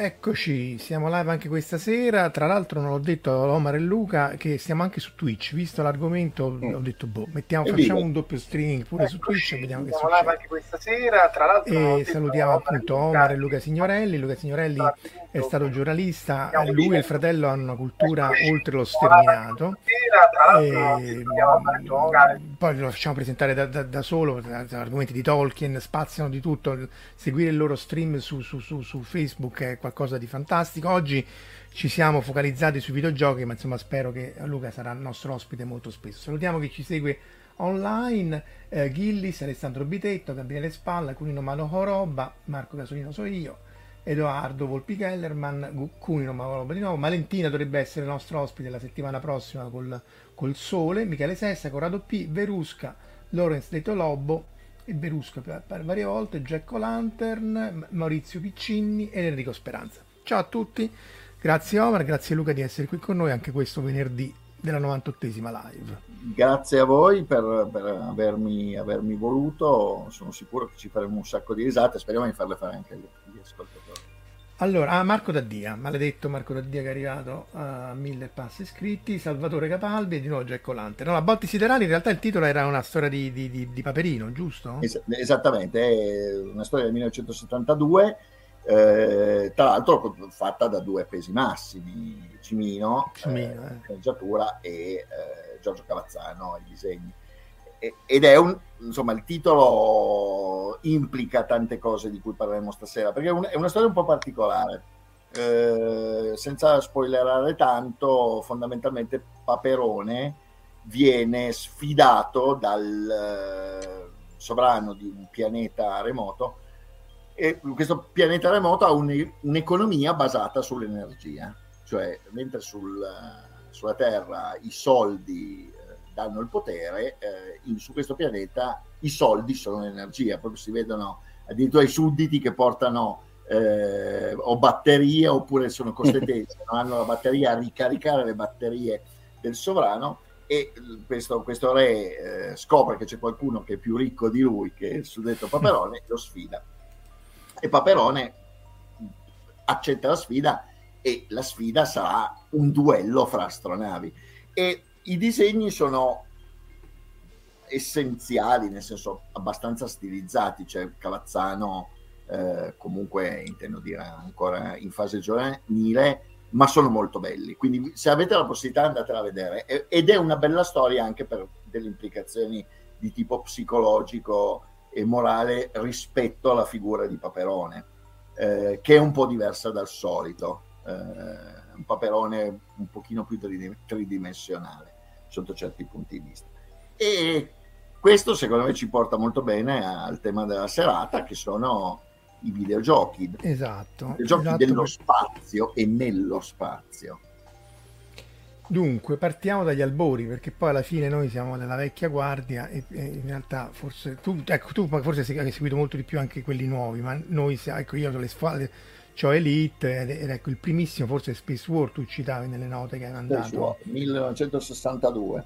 è Eccoci, siamo live anche questa sera. Tra l'altro, non l'ho detto a Omar e Luca che siamo anche su Twitch. Visto l'argomento, mm. ho detto, boh, mettiamo, facciamo un doppio streaming pure Eccoci, su Twitch. Vediamo che siamo live anche questa sera. Tra l'altro, e salutiamo appunto Omar e Luca Signorelli. Luca Signorelli è stato giornalista, lui e il fratello hanno una cultura oltre lo sterminato. E, poi lo facciamo presentare da, da, da solo, argomenti di Tolkien, spaziano di tutto. Seguire il loro stream su, su, su, su Facebook è qualcosa di fantastico. Oggi ci siamo focalizzati sui videogiochi, ma insomma spero che Luca sarà il nostro ospite molto spesso. Salutiamo chi ci segue online, eh, Gillis, Alessandro Bitetto, Gabriele Spalla, Cunino Malo Horoba, Marco Casolino so io, Edoardo Volpi Kellerman, Cunino Malo di nuovo, Valentina dovrebbe essere il nostro ospite la settimana prossima col, col Sole, Michele Sessa, Corrado P, Verusca, Lorenz Detto Lobo, e Berusco per, varie volte, Jack Lantern, Maurizio Piccinni ed Enrico Speranza. Ciao a tutti, grazie Omar, grazie Luca di essere qui con noi anche questo venerdì della 98esima live. Grazie a voi per, per avermi, avermi, voluto, sono sicuro che ci faremo un sacco di risate, speriamo di farle fare anche agli ascoltatori. Allora, ah, Marco Daddia, maledetto Marco Daddia che è arrivato a mille passi iscritti, Salvatore Capaldi e di nuovo Jack Colante. No, la Botti Siderali in realtà il titolo era una storia di, di, di, di Paperino, giusto? Es- esattamente, è una storia del 1972, eh, tra l'altro fatta da due pesi massimi, Cimino, Cimino eh, eh. e eh, Giorgio Cavazzano, i disegni ed è un, insomma, il titolo implica tante cose di cui parleremo stasera, perché è una storia un po' particolare. Eh, senza spoilerare tanto, fondamentalmente Paperone viene sfidato dal eh, sovrano di un pianeta remoto e questo pianeta remoto ha un, un'economia basata sull'energia, cioè mentre sul, sulla Terra i soldi danno il potere, eh, in, su questo pianeta i soldi sono l'energia, proprio si vedono addirittura i sudditi che portano eh, o batterie oppure sono costretti, non hanno la batteria a ricaricare le batterie del sovrano e questo, questo re eh, scopre che c'è qualcuno che è più ricco di lui, che è il suddetto Paperone, lo sfida. E Paperone accetta la sfida e la sfida sarà un duello fra astronavi. E i disegni sono essenziali, nel senso abbastanza stilizzati, cioè Cavazzano eh, comunque intendo dire ancora in fase giovanile, ma sono molto belli. Quindi se avete la possibilità andatela a vedere ed è una bella storia anche per delle implicazioni di tipo psicologico e morale rispetto alla figura di Paperone, eh, che è un po' diversa dal solito. Eh, un paperone un pochino più tridimensionale sotto certi punti di vista. E questo secondo me ci porta molto bene al tema della serata che sono i videogiochi. Esatto. I videogiochi esatto. dello spazio e nello spazio. Dunque, partiamo dagli albori, perché poi alla fine noi siamo nella vecchia guardia e, e in realtà forse tu, ecco, tu forse hai seguito molto di più anche quelli nuovi, ma noi, ecco, io ho le squadre, ho Elite ed, ecco, il primissimo forse Space War tu citavi nelle note che hai mandato. 1962,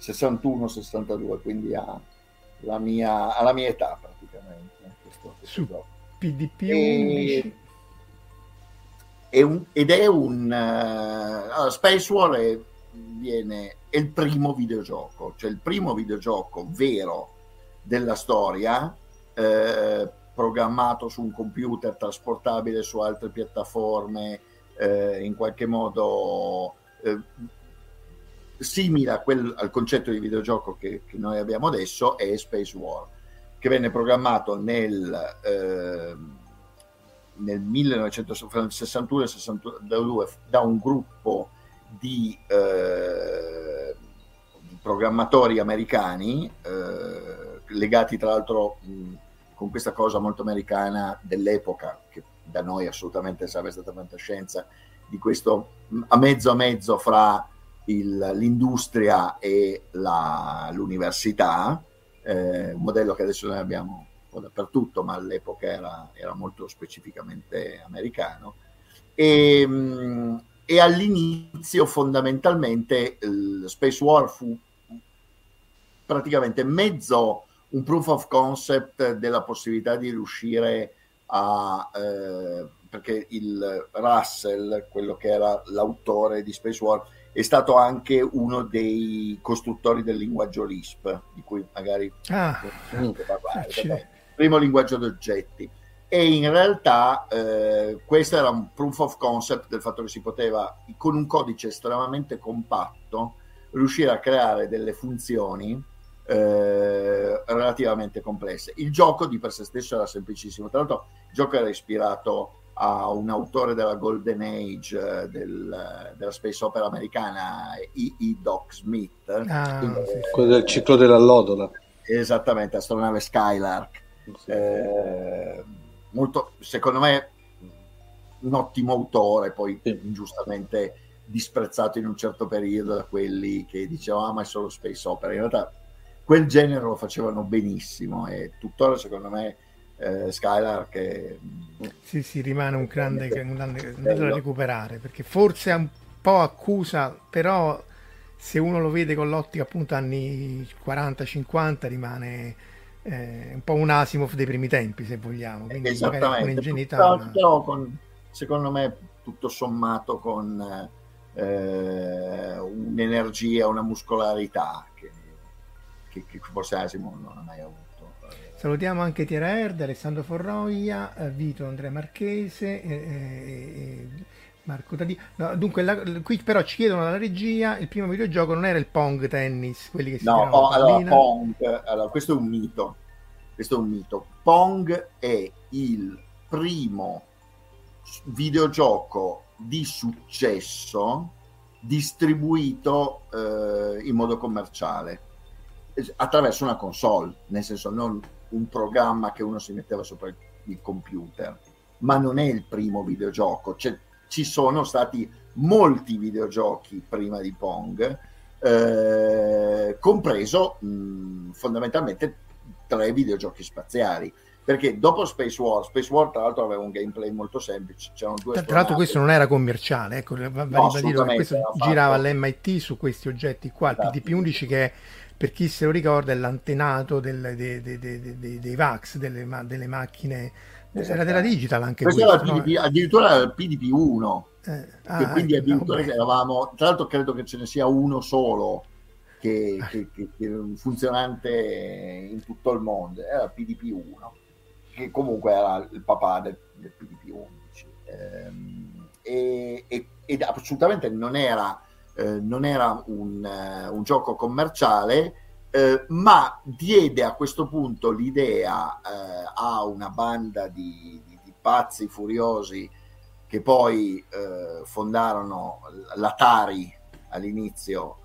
61-62, quindi ha la mia, alla mia età praticamente. Questo, questo Su PDP 11 è un, ed è un uh, allora, Space War è, viene, è il primo videogioco, cioè il primo videogioco vero della storia eh, programmato su un computer trasportabile su altre piattaforme eh, in qualche modo eh, simile quel, al concetto di videogioco che, che, noi abbiamo adesso è Space War che venne programmato nel eh, nel 1961 62 da un gruppo di, eh, programmatori americani eh, legati tra l'altro mh, con questa cosa molto americana dell'epoca che da noi assolutamente sarebbe stata fantascienza di questo a mezzo a mezzo fra il, l'industria e la, l'università eh, un modello che adesso noi abbiamo po' dappertutto, ma all'epoca era, era molto specificamente americano. E, e, all'inizio fondamentalmente il Space War fu praticamente mezzo un proof of concept della possibilità di riuscire a... Eh, perché il Russell, quello che era l'autore di Space War, è stato anche uno dei costruttori del linguaggio Lisp, di cui magari ah, parlare primo linguaggio di oggetti. E in realtà eh, questo era un proof of concept del fatto che si poteva, con un codice estremamente compatto, riuscire a creare delle funzioni eh, relativamente complesse. Il gioco di per sé stesso era semplicissimo. Tra l'altro, il gioco era ispirato a un autore della Golden Age eh, del, della space opera americana, E. E. Doc Smith. Ah, sì. Quello del ciclo dell'allodola. Esattamente, astronave Skylark. Eh, molto, secondo me, un ottimo autore, poi sì. ingiustamente disprezzato in un certo periodo da quelli che dicevano ah, ma è solo space opera. In realtà quel genere lo facevano benissimo e tuttora secondo me eh, Skylark è... Sì, sì, rimane un grande, un grande da recuperare perché forse è un po' accusa, però se uno lo vede con l'ottica appunto anni 40-50 rimane eh, un po' un Asimov dei primi tempi, se vogliamo. Quindi Esattamente. Un'ingenuità, una... però con, secondo me, tutto sommato con eh, un'energia, una muscolarità che, che, che forse Asimov non ha mai avuto. Salutiamo anche Tiera Erde, Alessandro Forroia, eh, Vito Andrea Marchese. Eh, eh, Marco Tadì. No, dunque, la, qui però ci chiedono dalla regia: il primo videogioco non era il Pong tennis, quelli che si No, oh, allora, Pong, allora, questo è un mito. Questo è un mito. Pong è il primo videogioco di successo distribuito eh, in modo commerciale attraverso una console, nel senso non un programma che uno si metteva sopra il computer, ma non è il primo videogioco. C'è ci sono stati molti videogiochi prima di Pong, eh, compreso mh, fondamentalmente tre videogiochi spaziali. Perché dopo Space War, Space War tra l'altro aveva un gameplay molto semplice. C'erano due tra, tra l'altro questo non era commerciale, ecco, va, no, dire che questo girava all'MIT su questi oggetti qua, il esatto. PDP-11 che per chi se lo ricorda è l'antenato del, dei, dei, dei, dei, VAX, delle, delle macchine Esatto. Era della digital anche questo, questo era PDP, no? addirittura era il PDP1 eh, ah, quindi ecco, addirittura no, eravamo tra l'altro credo che ce ne sia uno solo che, ah. che, che, che funzionante in tutto il mondo era il PDP1 che comunque era il papà del, del PDP11 ehm, e, e, ed assolutamente non era, eh, non era un, uh, un gioco commerciale eh, ma diede a questo punto l'idea eh, a una banda di, di, di, pazzi furiosi che poi eh, fondarono l'Atari all'inizio,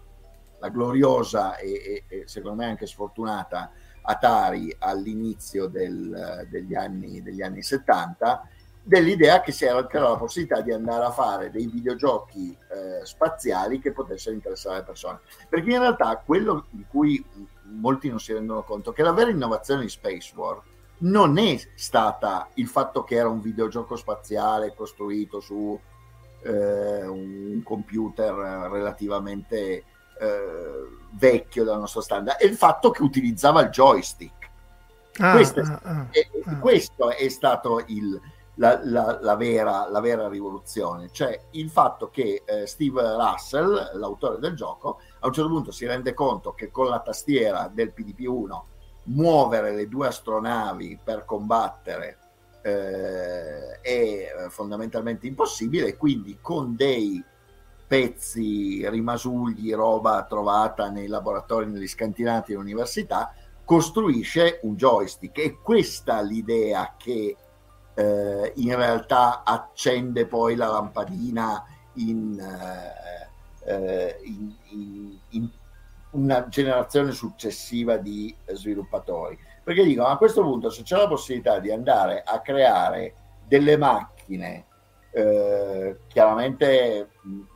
la gloriosa e, e, e, secondo me anche sfortunata Atari all'inizio del, degli, anni, degli anni 70 dell'idea che c'era la possibilità di andare a fare dei videogiochi eh, spaziali che potessero interessare le persone. Perché in realtà quello di cui molti non si rendono conto è che la vera innovazione di Space War non è stata il fatto che era un videogioco spaziale costruito su eh, un computer relativamente eh, vecchio della nostra standard, è il fatto che utilizzava il joystick. Ah, questo, ah, ah, è, ah. questo, è, stato il, la, la, la, vera, la, vera, rivoluzione, cioè il fatto che eh, Steve Russell, l'autore del gioco, a un certo punto si rende conto che con la tastiera del PDP-1 muovere le due astronavi per combattere eh, è eh, fondamentalmente impossibile quindi con dei pezzi, rimasugli, roba trovata nei laboratori, negli scantinati dell'università, costruisce un joystick. E questa l'idea che eh, in realtà accende poi la lampadina in, eh, eh in, in, in una generazione successiva di sviluppatori. Perché dico, a questo punto se c'è la possibilità di andare a creare delle macchine eh, chiaramente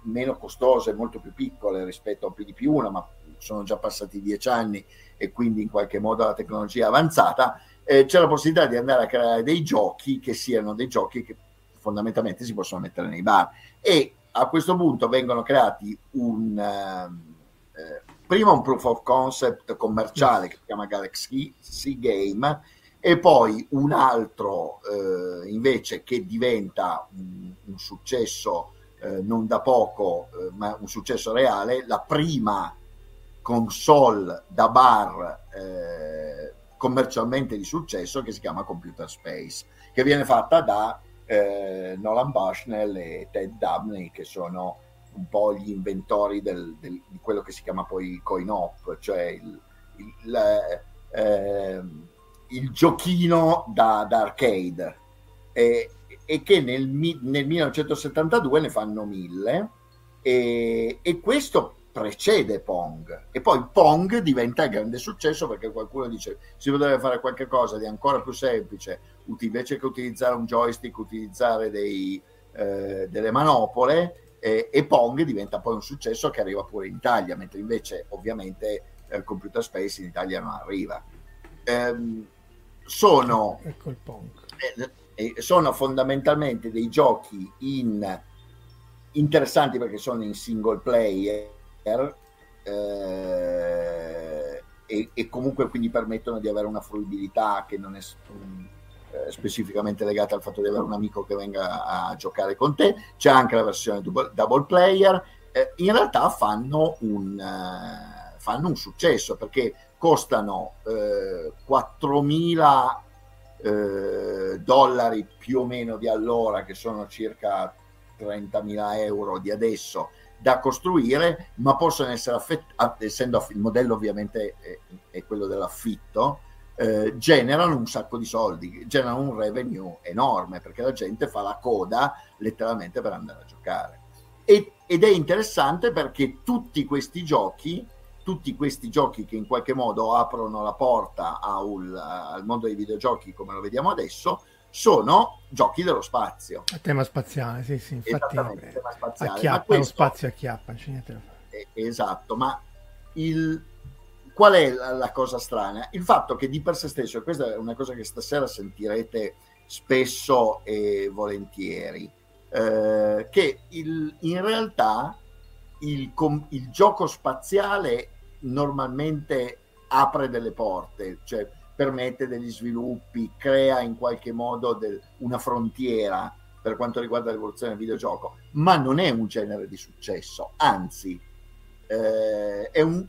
meno costose, molto più piccole rispetto a PDP-1, ma sono già passati dieci anni e quindi in qualche modo la tecnologia è avanzata, eh, c'è la possibilità di andare a creare dei giochi che siano dei giochi che fondamentalmente si possono mettere nei bar. E a questo punto vengono creati un... Eh, prima un proof of concept commerciale che si chiama Galaxy Sea Game e poi un altro eh, invece che diventa un, un successo eh, non da poco eh, ma un successo reale la prima console da bar eh, commercialmente di successo che si chiama Computer Space che viene fatta da eh, Nolan Bushnell e Ted Dabney che sono un po' gli inventori del, del, di quello che si chiama poi coin op, cioè il, il, eh, il giochino da, da arcade. E, e che nel, nel, 1972 ne fanno mille. E, e, questo precede Pong e poi Pong diventa il grande successo perché qualcuno dice si potrebbe fare qualcosa di ancora più semplice invece che utilizzare un joystick utilizzare dei, eh, delle manopole eh, e Pong diventa poi un successo che arriva pure in Italia, mentre invece ovviamente il eh, Computer Space in Italia non arriva. Ehm, sono, ecco il. Eh, eh, sono fondamentalmente dei giochi in, interessanti perché sono in single player eh, e, e, comunque quindi permettono di avere una fruibilità che non è eh, specificamente legata al fatto di avere un amico che venga a giocare con te, c'è anche la versione double, player, eh, in realtà fanno un, eh, fanno un, successo perché costano 4.000 eh, eh, dollari più o meno di allora, che sono circa 30.000 euro di adesso, da costruire, ma possono essere affettati, essendo il modello ovviamente è, è quello dell'affitto, eh, generano un sacco di soldi, generano un revenue enorme perché la gente fa la coda letteralmente per andare a giocare. E, ed è interessante perché tutti questi giochi, tutti questi giochi che in qualche modo aprono la porta un, al mondo dei videogiochi come lo vediamo adesso, sono giochi dello spazio. A tema spaziale, sì, sì, infatti tema spaziale. acchiappa, questo, lo spazio acchiappa, c'è niente da fare. Esatto, ma il, Qual è la, la, cosa strana? Il fatto che di per sé stesso, e questa è una cosa che stasera sentirete spesso e volentieri, eh, che il, in realtà il, il, gioco spaziale normalmente apre delle porte, cioè permette degli sviluppi, crea in qualche modo del, una frontiera per quanto riguarda l'evoluzione del videogioco, ma non è un genere di successo, anzi eh, è un,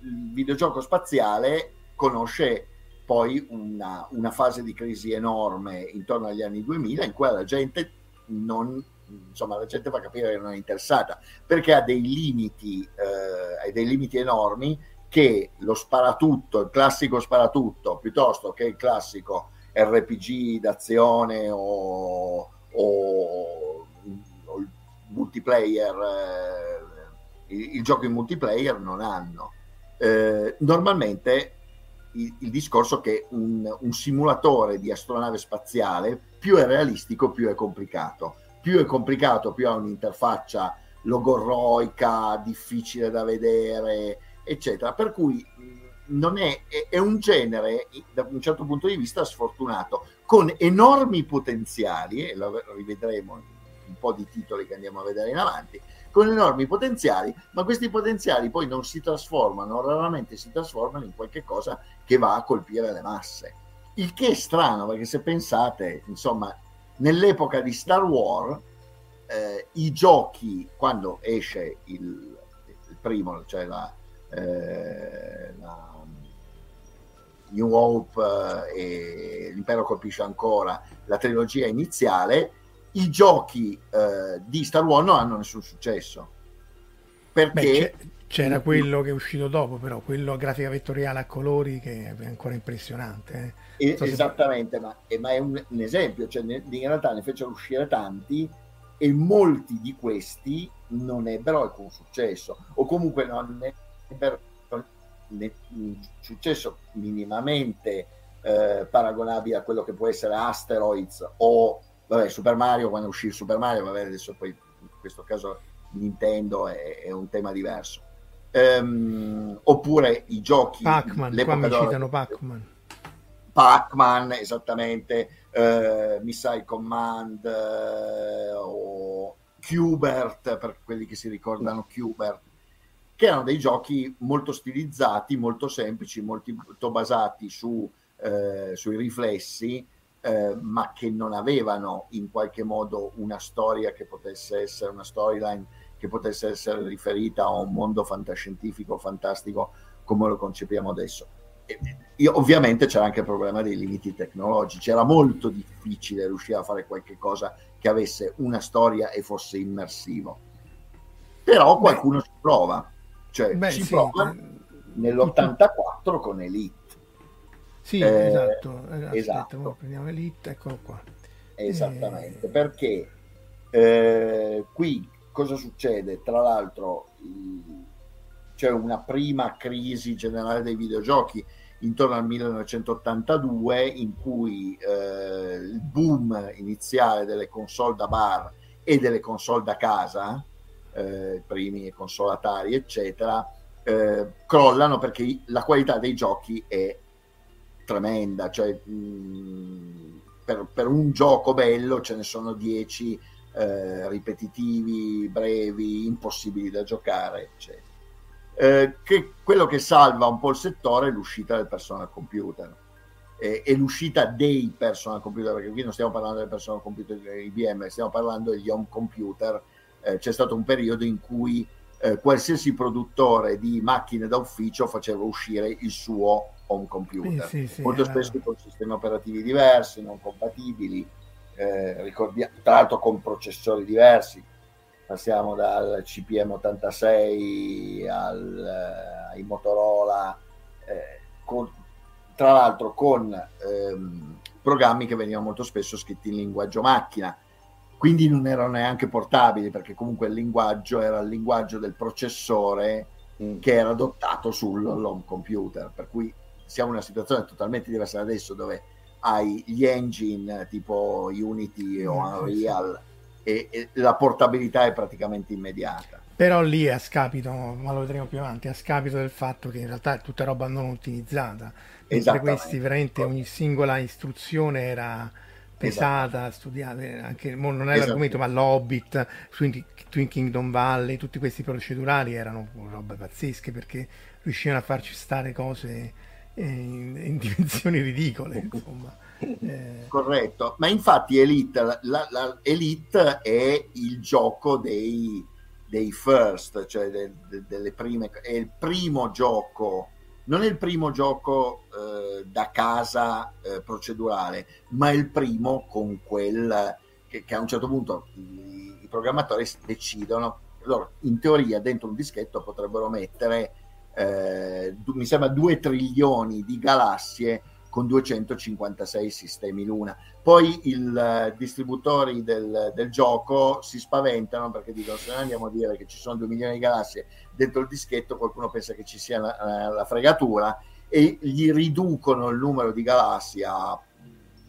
il videogioco spaziale conosce poi una, una, fase di crisi enorme intorno agli anni 2000 in cui la gente non insomma la gente fa capire che non è interessata perché ha dei limiti eh, dei limiti enormi che lo sparatutto il classico sparatutto piuttosto che il classico RPG d'azione o, o, o il multiplayer eh, il, il gioco in multiplayer non hanno eh, normalmente il, il discorso che un, un, simulatore di astronave spaziale più è realistico, più è complicato. Più è complicato, più ha un'interfaccia logorroica, difficile da vedere, eccetera. Per cui è, è un genere, da un certo punto di vista, sfortunato, con enormi potenziali, e lo rivedremo in un po' di titoli che andiamo a vedere in avanti, con enormi potenziali, ma questi potenziali poi non si trasformano, raramente si trasformano in qualche cosa che va a colpire le masse. Il che è strano, perché se pensate, insomma, nell'epoca di Star Wars, eh, i giochi, quando esce il, il primo, cioè la, eh, la New Hope eh, e L'impero colpisce ancora, la trilogia iniziale, i giochi eh, di Star Wars non hanno nessun successo. Perché... Beh, c'era quello che è uscito dopo, però quello a grafica vettoriale a colori che è ancora impressionante. Eh. So esattamente, se... ma, ma, è un, un esempio, cioè ne, in realtà ne fecero uscire tanti e molti di questi non ebbero alcun successo, o comunque non ebbero un successo minimamente eh, paragonabile a quello che può essere Asteroids o vabbè, Super Mario quando uscì Super Mario, vabbè, adesso poi in questo caso Nintendo è, è un tema diverso. Um, oppure i giochi Pac-Man, qua mi citano Pac-Man. Pac-Man, esattamente, uh, Missile Command uh, o Qbert, per quelli che si ricordano Qbert, che erano dei giochi molto stilizzati, molto semplici, molto basati su, uh, sui riflessi, eh, ma che non avevano in qualche modo una storia che potesse essere una storyline che potesse essere riferita a un mondo fantascientifico fantastico come lo concepiamo adesso. E, io, ovviamente c'era anche il problema dei limiti tecnologici, era molto difficile riuscire a fare qualche cosa che avesse una storia e fosse immersivo. Però qualcuno Beh. ci prova, cioè Beh, ci sì. prova nell'84 con Elite sì, eh, esatto. Eh, esatto. prendiamo Elite, eccolo qua. Esattamente, eh... perché eh, qui cosa succede? Tra l'altro c'è una prima crisi generale dei videogiochi intorno al 1982 in cui eh, il boom iniziale delle console da bar e delle console da casa, eh, primi console Atari eccetera, eh, crollano perché la qualità dei giochi è tremenda, cioè mh, per, per, un gioco bello ce ne sono 10 eh, ripetitivi, brevi, impossibili da giocare, eccetera. Eh, che quello che salva un po' il settore è l'uscita del personal computer e, e l'uscita dei personal computer, perché qui non stiamo parlando del personal computer IBM, stiamo parlando degli home computer. Eh, c'è stato un periodo in cui eh, qualsiasi produttore di macchine da ufficio faceva uscire il suo home computer, sì, sì, molto sì, spesso con sistemi operativi diversi, non compatibili, eh, ricordia- tra l'altro con processori diversi, passiamo dal CPM 86 al, eh, ai Motorola, eh, con, tra l'altro con ehm, programmi che venivano molto spesso scritti in linguaggio macchina, quindi non erano neanche portabili perché comunque il linguaggio era il linguaggio del processore mm. che era adottato sull'home computer, per cui siamo in una situazione totalmente diversa da adesso dove hai gli engine tipo Unity o mm, Unreal e, e la portabilità è praticamente immediata. Però lì a scapito, ma lo vedremo più avanti, a scapito del fatto che in realtà è tutta roba non utilizzata. Mentre questi veramente ogni singola istruzione era pesata, esatto. studiata, anche, non è l'argomento, ma l'Hobbit, Twin Kingdom Valley, tutti questi procedurali erano robe pazzesche perché riuscivano a farci stare cose in, in dimensioni ridicole. Insomma. Eh... Corretto, ma infatti Elite, la, la, Elite è il gioco dei, dei first, cioè de, de, delle prime, è il primo gioco, non è il primo gioco eh, da casa eh, procedurale, ma è il primo con quel che, che a un certo punto i, i programmatori decidono, loro in teoria dentro un dischetto potrebbero mettere eh, mi sembra 2 trilioni di galassie con 256 sistemi luna. Poi i uh, distributori del, del, gioco si spaventano perché dicono se noi andiamo a dire che ci sono 2 milioni di galassie dentro il dischetto qualcuno pensa che ci sia la, la fregatura e gli riducono il numero di galassie a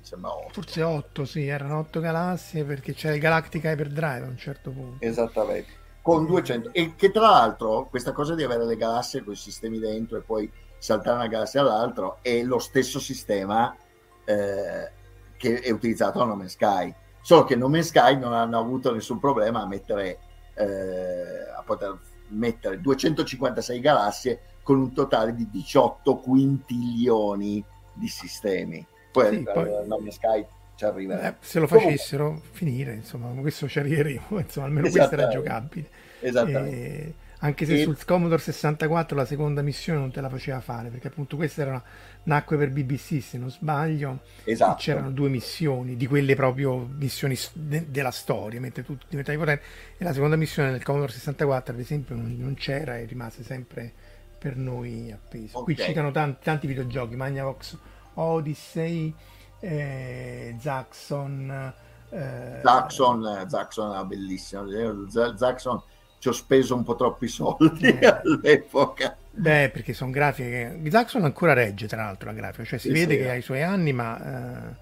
sembra 8. Forse 8, sì, erano 8 galassie perché c'era il Galactica Hyperdrive a un certo punto. Esattamente. Con 200 e che tra l'altro questa cosa di avere le galassie con i sistemi dentro e poi saltare una galassia all'altro è lo stesso sistema eh, che è utilizzato a No Man's Sky. Solo che No Man's Sky non hanno avuto nessun problema a mettere eh, a poter mettere 256 galassie con un totale di 18 quintilioni di sistemi. Poi, sì, poi... Eh, No Man's Sky ci arriverà. Eh, se lo facessero Comunque... finire insomma questo ci arriveremo insomma almeno questo era giocabile. Esattamente. E anche se e... sul Commodore 64 la seconda missione non te la faceva fare perché appunto questa era, nacque per BBC se non sbaglio esatto. c'erano due missioni di quelle proprio missioni de- della storia mentre tu diventavi potente e la seconda missione del Commodore 64 ad esempio non, non c'era e rimase sempre per noi appeso okay. qui citano tanti, tanti videogiochi Magnavox Odyssey eh, Zaxxon eh, Zaxxon, Zaxxon era bellissimo Zaxxon ci ho speso un po' troppi soldi eh. all'epoca. Beh, perché sono grafiche che Zaxxon ancora regge, tra l'altro, la grafica, cioè si sì, vede sì, che ha i suoi anni, ma, eh,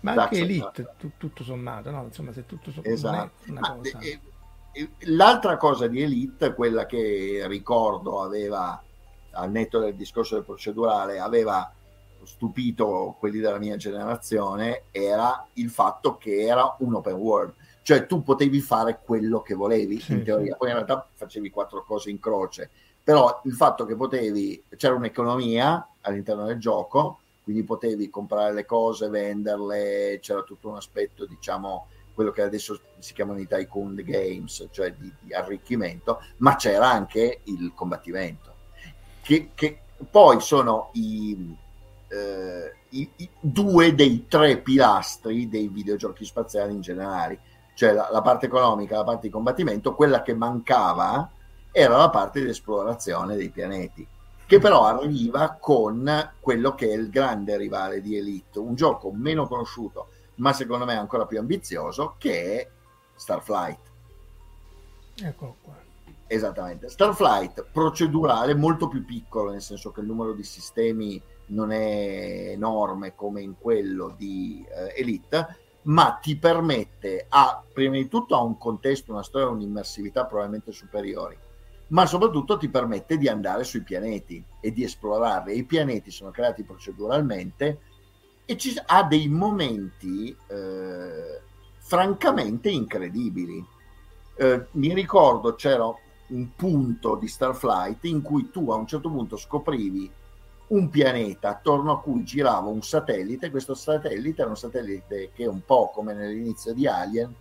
ma anche Elite, esatto. tu, tutto sommato, no? Insomma, se tutto sommato esatto. cosa... e, e, l'altra cosa di Elite, quella che ricordo aveva, al netto del discorso del procedurale, aveva stupito quelli della mia generazione, era il fatto che era un open world cioè tu potevi fare quello che volevi sì, in teoria, poi in realtà facevi quattro cose in croce, però il fatto che potevi, c'era un'economia all'interno del gioco, quindi potevi comprare le cose, venderle, c'era tutto un aspetto, diciamo, quello che adesso si chiamano i tycoon games, cioè di, di arricchimento, ma c'era anche il combattimento, che, che poi sono i, eh, i, i, due dei tre pilastri dei videogiochi spaziali in generale cioè la, la, parte economica, la parte di combattimento, quella che mancava era la parte di esplorazione dei pianeti, che però arriva con quello che è il grande rivale di Elite, un gioco meno conosciuto, ma secondo me ancora più ambizioso, che è Starflight. Eccolo qua. Esattamente. Starflight procedurale, molto più piccolo, nel senso che il numero di sistemi non è enorme come in quello di eh, Elite, ma ti permette a, prima di tutto, a un contesto, una storia, un'immersività probabilmente superiori, ma soprattutto ti permette di andare sui pianeti e di esplorarli. I pianeti sono creati proceduralmente e ci, ha dei momenti eh, francamente incredibili. Eh, mi ricordo c'era un punto di Starflight in cui tu a un certo punto scoprivi un pianeta attorno a cui girava un satellite. Questo satellite era un satellite che, un po' come nell'inizio di Alien,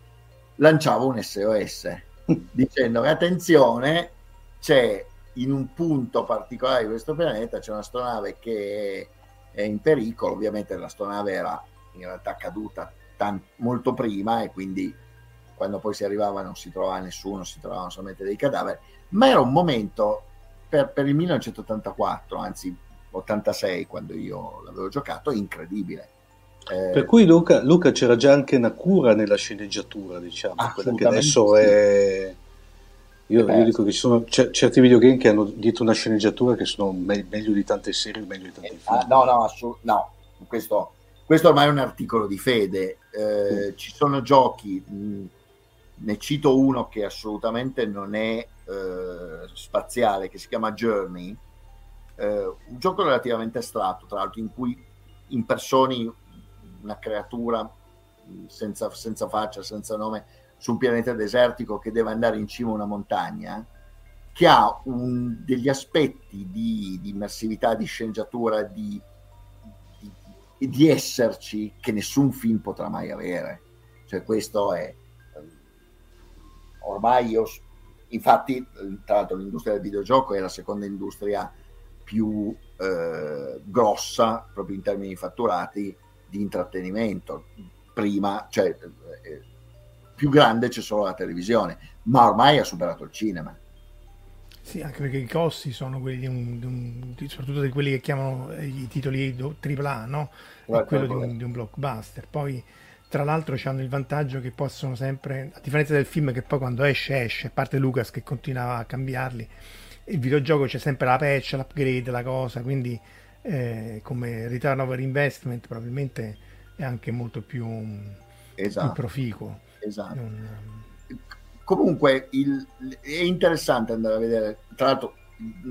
lanciava un SOS dicendo attenzione, c'è in un punto particolare di questo pianeta c'è un'astronave che è in pericolo. Ovviamente l'astronave era in realtà caduta tan- molto prima e quindi quando poi si arrivava non si trovava nessuno, si trovavano solamente dei cadaveri, ma era un momento per, per il 1984, anzi 86 quando io l'avevo giocato, incredibile. Eh, per cui Luca, Luca, c'era già anche una cura nella sceneggiatura, diciamo, quella che adesso è... Io, io, dico che ci sono c- certi videogame che hanno dietro una sceneggiatura che sono me- meglio di tante serie, meglio di tanti eh, film. Ah, no, no, assolut- no. Questo, questo, ormai è un articolo di fede. Eh, mm. Ci sono giochi, mh, ne cito uno che assolutamente non è eh, spaziale, che si chiama Journey, eh, un gioco relativamente astratto, tra l'altro, in cui impersoni una creatura senza, senza faccia, senza nome, su un pianeta desertico che deve andare in cima a una montagna, che ha un, degli aspetti di, di, immersività, di sceneggiatura, di, di, di, esserci che nessun film potrà mai avere. Cioè questo è... Ormai io... Infatti, tra l'altro, l'industria del videogioco è la seconda industria più eh, grossa, proprio in termini fatturati, di intrattenimento. Prima, cioè, eh, più grande c'è solo la televisione, ma ormai ha superato il cinema. Sì, anche perché i costi sono quelli di un, di un di, soprattutto di quelli che chiamano i titoli AAA, no? È quello di un, di un, blockbuster. Poi, tra l'altro, hanno il vantaggio che possono sempre, a differenza del film che poi quando esce, esce, a parte Lucas che continuava a cambiarli, il videogioco c'è sempre la patch, l'upgrade, la cosa, quindi eh, come return over investment probabilmente è anche molto più, esatto. più proficuo. Esatto. Non... Comunque il, è interessante andare a vedere, tra l'altro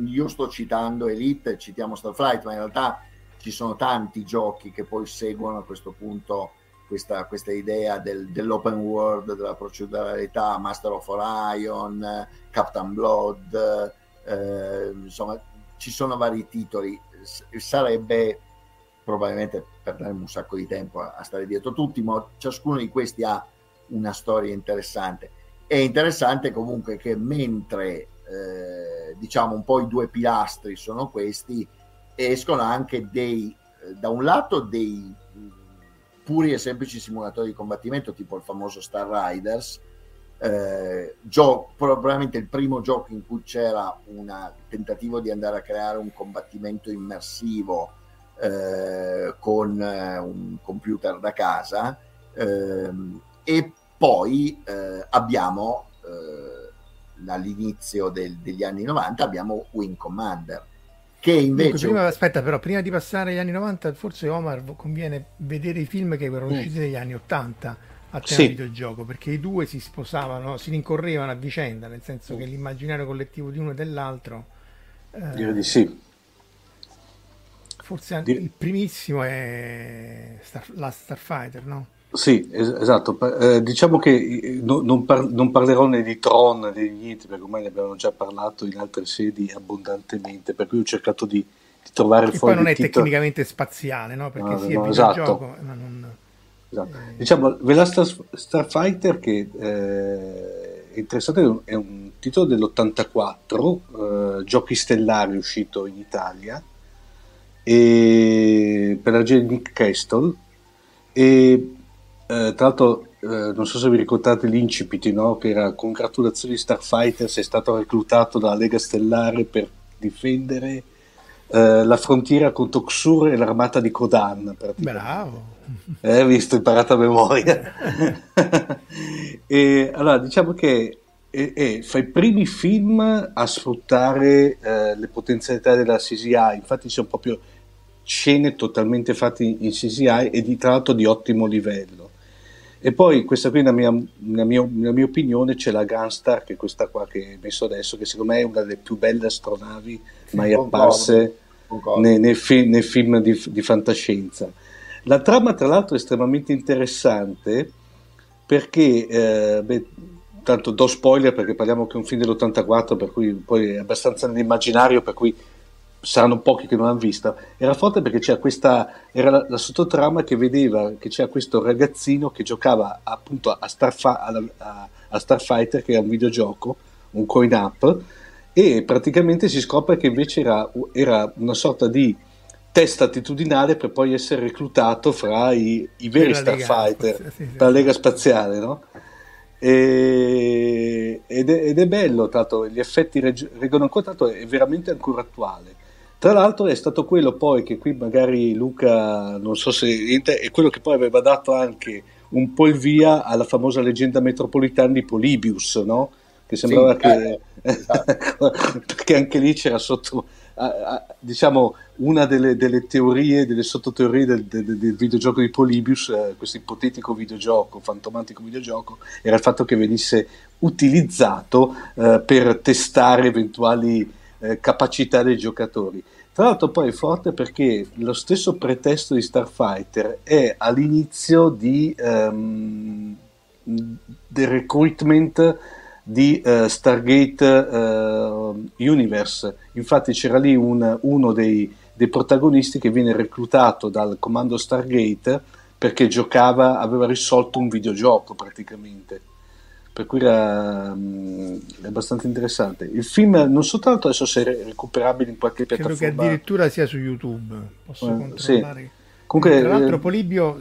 io sto citando Elite, citiamo Starflight, ma in realtà ci sono tanti giochi che poi seguono a questo punto questa, questa idea del, dell'open world, della proceduralità, Master of Orion, Captain Blood, eh, insomma ci sono vari titoli, sarebbe probabilmente perderemo un sacco di tempo a, a stare dietro tutti, ma ciascuno di questi ha una storia interessante. È interessante comunque che mentre eh, diciamo un po' i due pilastri sono questi, escono anche dei, eh, da un lato dei puri e semplici simulatori di combattimento, tipo il famoso Star Riders, eh, gio- probabilmente il primo gioco in cui c'era un tentativo di andare a creare un combattimento immersivo eh, con eh, un computer da casa ehm, e poi eh, abbiamo eh, all'inizio del, degli anni 90 abbiamo Wing Commander che invece... Prima, aspetta, però, prima di passare agli anni 90, forse Omar conviene vedere i film che erano mm. usciti negli anni 80 a tema sì. videogioco, perché i due si sposavano, si rincorrevano a vicenda, nel senso che l'immaginario collettivo di uno e dell'altro... Eh, Direi di sì. Forse Dir- il primissimo è Star, la Starfighter, no? Sì, es- esatto. Eh, diciamo che no, non, par- non, parlerò né di Tron né di niente, perché ormai ne abbiamo già parlato in altre sedi abbondantemente, per cui ho cercato di, di trovare e fuori. poi non è titolo... tecnicamente spaziale, no? Perché no, sì, no, è esatto. ma non... Esatto. Eh... Diciamo, The Last Star- Starfighter, che eh, è interessante, è un titolo dell'84, eh, Giochi Stellari uscito in Italia, e per la regia di Nick Castle, e eh, tra l'altro, eh, non so se vi ricordate l'incipit, no? che era congratulazioni Starfighter, sei stato reclutato dalla Lega Stellare per difendere eh, la frontiera contro Xur e l'armata di Kodan. Bravo! Eh, visto, imparato a memoria. e allora, diciamo che e, e, fa i primi film a sfruttare eh, le potenzialità della CGI, infatti sono proprio scene totalmente fatte in CGI e di, tra l'altro di ottimo livello. E poi questa qui, nella mia, nella mia, nella mia opinione, c'è la Gunstar, che è questa qua che ho messo adesso, che secondo me è una delle più belle astronavi mai apparse nei, nei, fi, nei, film di, di, fantascienza. La trama, tra l'altro, è estremamente interessante perché, eh, beh, tanto do spoiler perché parliamo che è un film dell'84, per cui poi è abbastanza nell'immaginario, per cui saranno pochi che non l'hanno vista, era forte perché c'era questa, era la, la sottotrama che vedeva che c'era questo ragazzino che giocava appunto a, Starfa, a, a Starfighter, che è un videogioco, un coin up, e praticamente si scopre che invece era, era una sorta di test attitudinale per poi essere reclutato fra i, i veri Starfighter, Lega, sì, sì, la Lega Spaziale, no? E, ed, è, ed, è, bello, tanto gli effetti reggono ancora, tanto è veramente ancora attuale. Tra l'altro è stato quello poi che qui magari Luca, non so se è quello che poi aveva dato anche un po' il via alla famosa leggenda metropolitana di Polybius, no? Che sembrava sì, che... Eh, esatto. perché anche lì c'era sotto, diciamo, una delle, delle, teorie, delle sottoteorie del, del, del videogioco di Polybius, eh, questo ipotetico videogioco, fantomatico videogioco, era il fatto che venisse utilizzato eh, per testare eventuali eh, capacità dei giocatori. Tra l'altro poi è forte perché lo stesso pretesto di Starfighter è all'inizio di, um, del recruitment di uh, Stargate uh, Universe. Infatti c'era lì un, uno dei, dei, protagonisti che viene reclutato dal comando Stargate perché giocava, aveva risolto un videogioco praticamente per cui era um, abbastanza interessante. Il film non soltanto adesso se è recuperabile in qualche piattaforma. Credo che addirittura sia su YouTube. Posso eh, controllare. Sì. Comunque, Tra l'altro, eh, Polibio,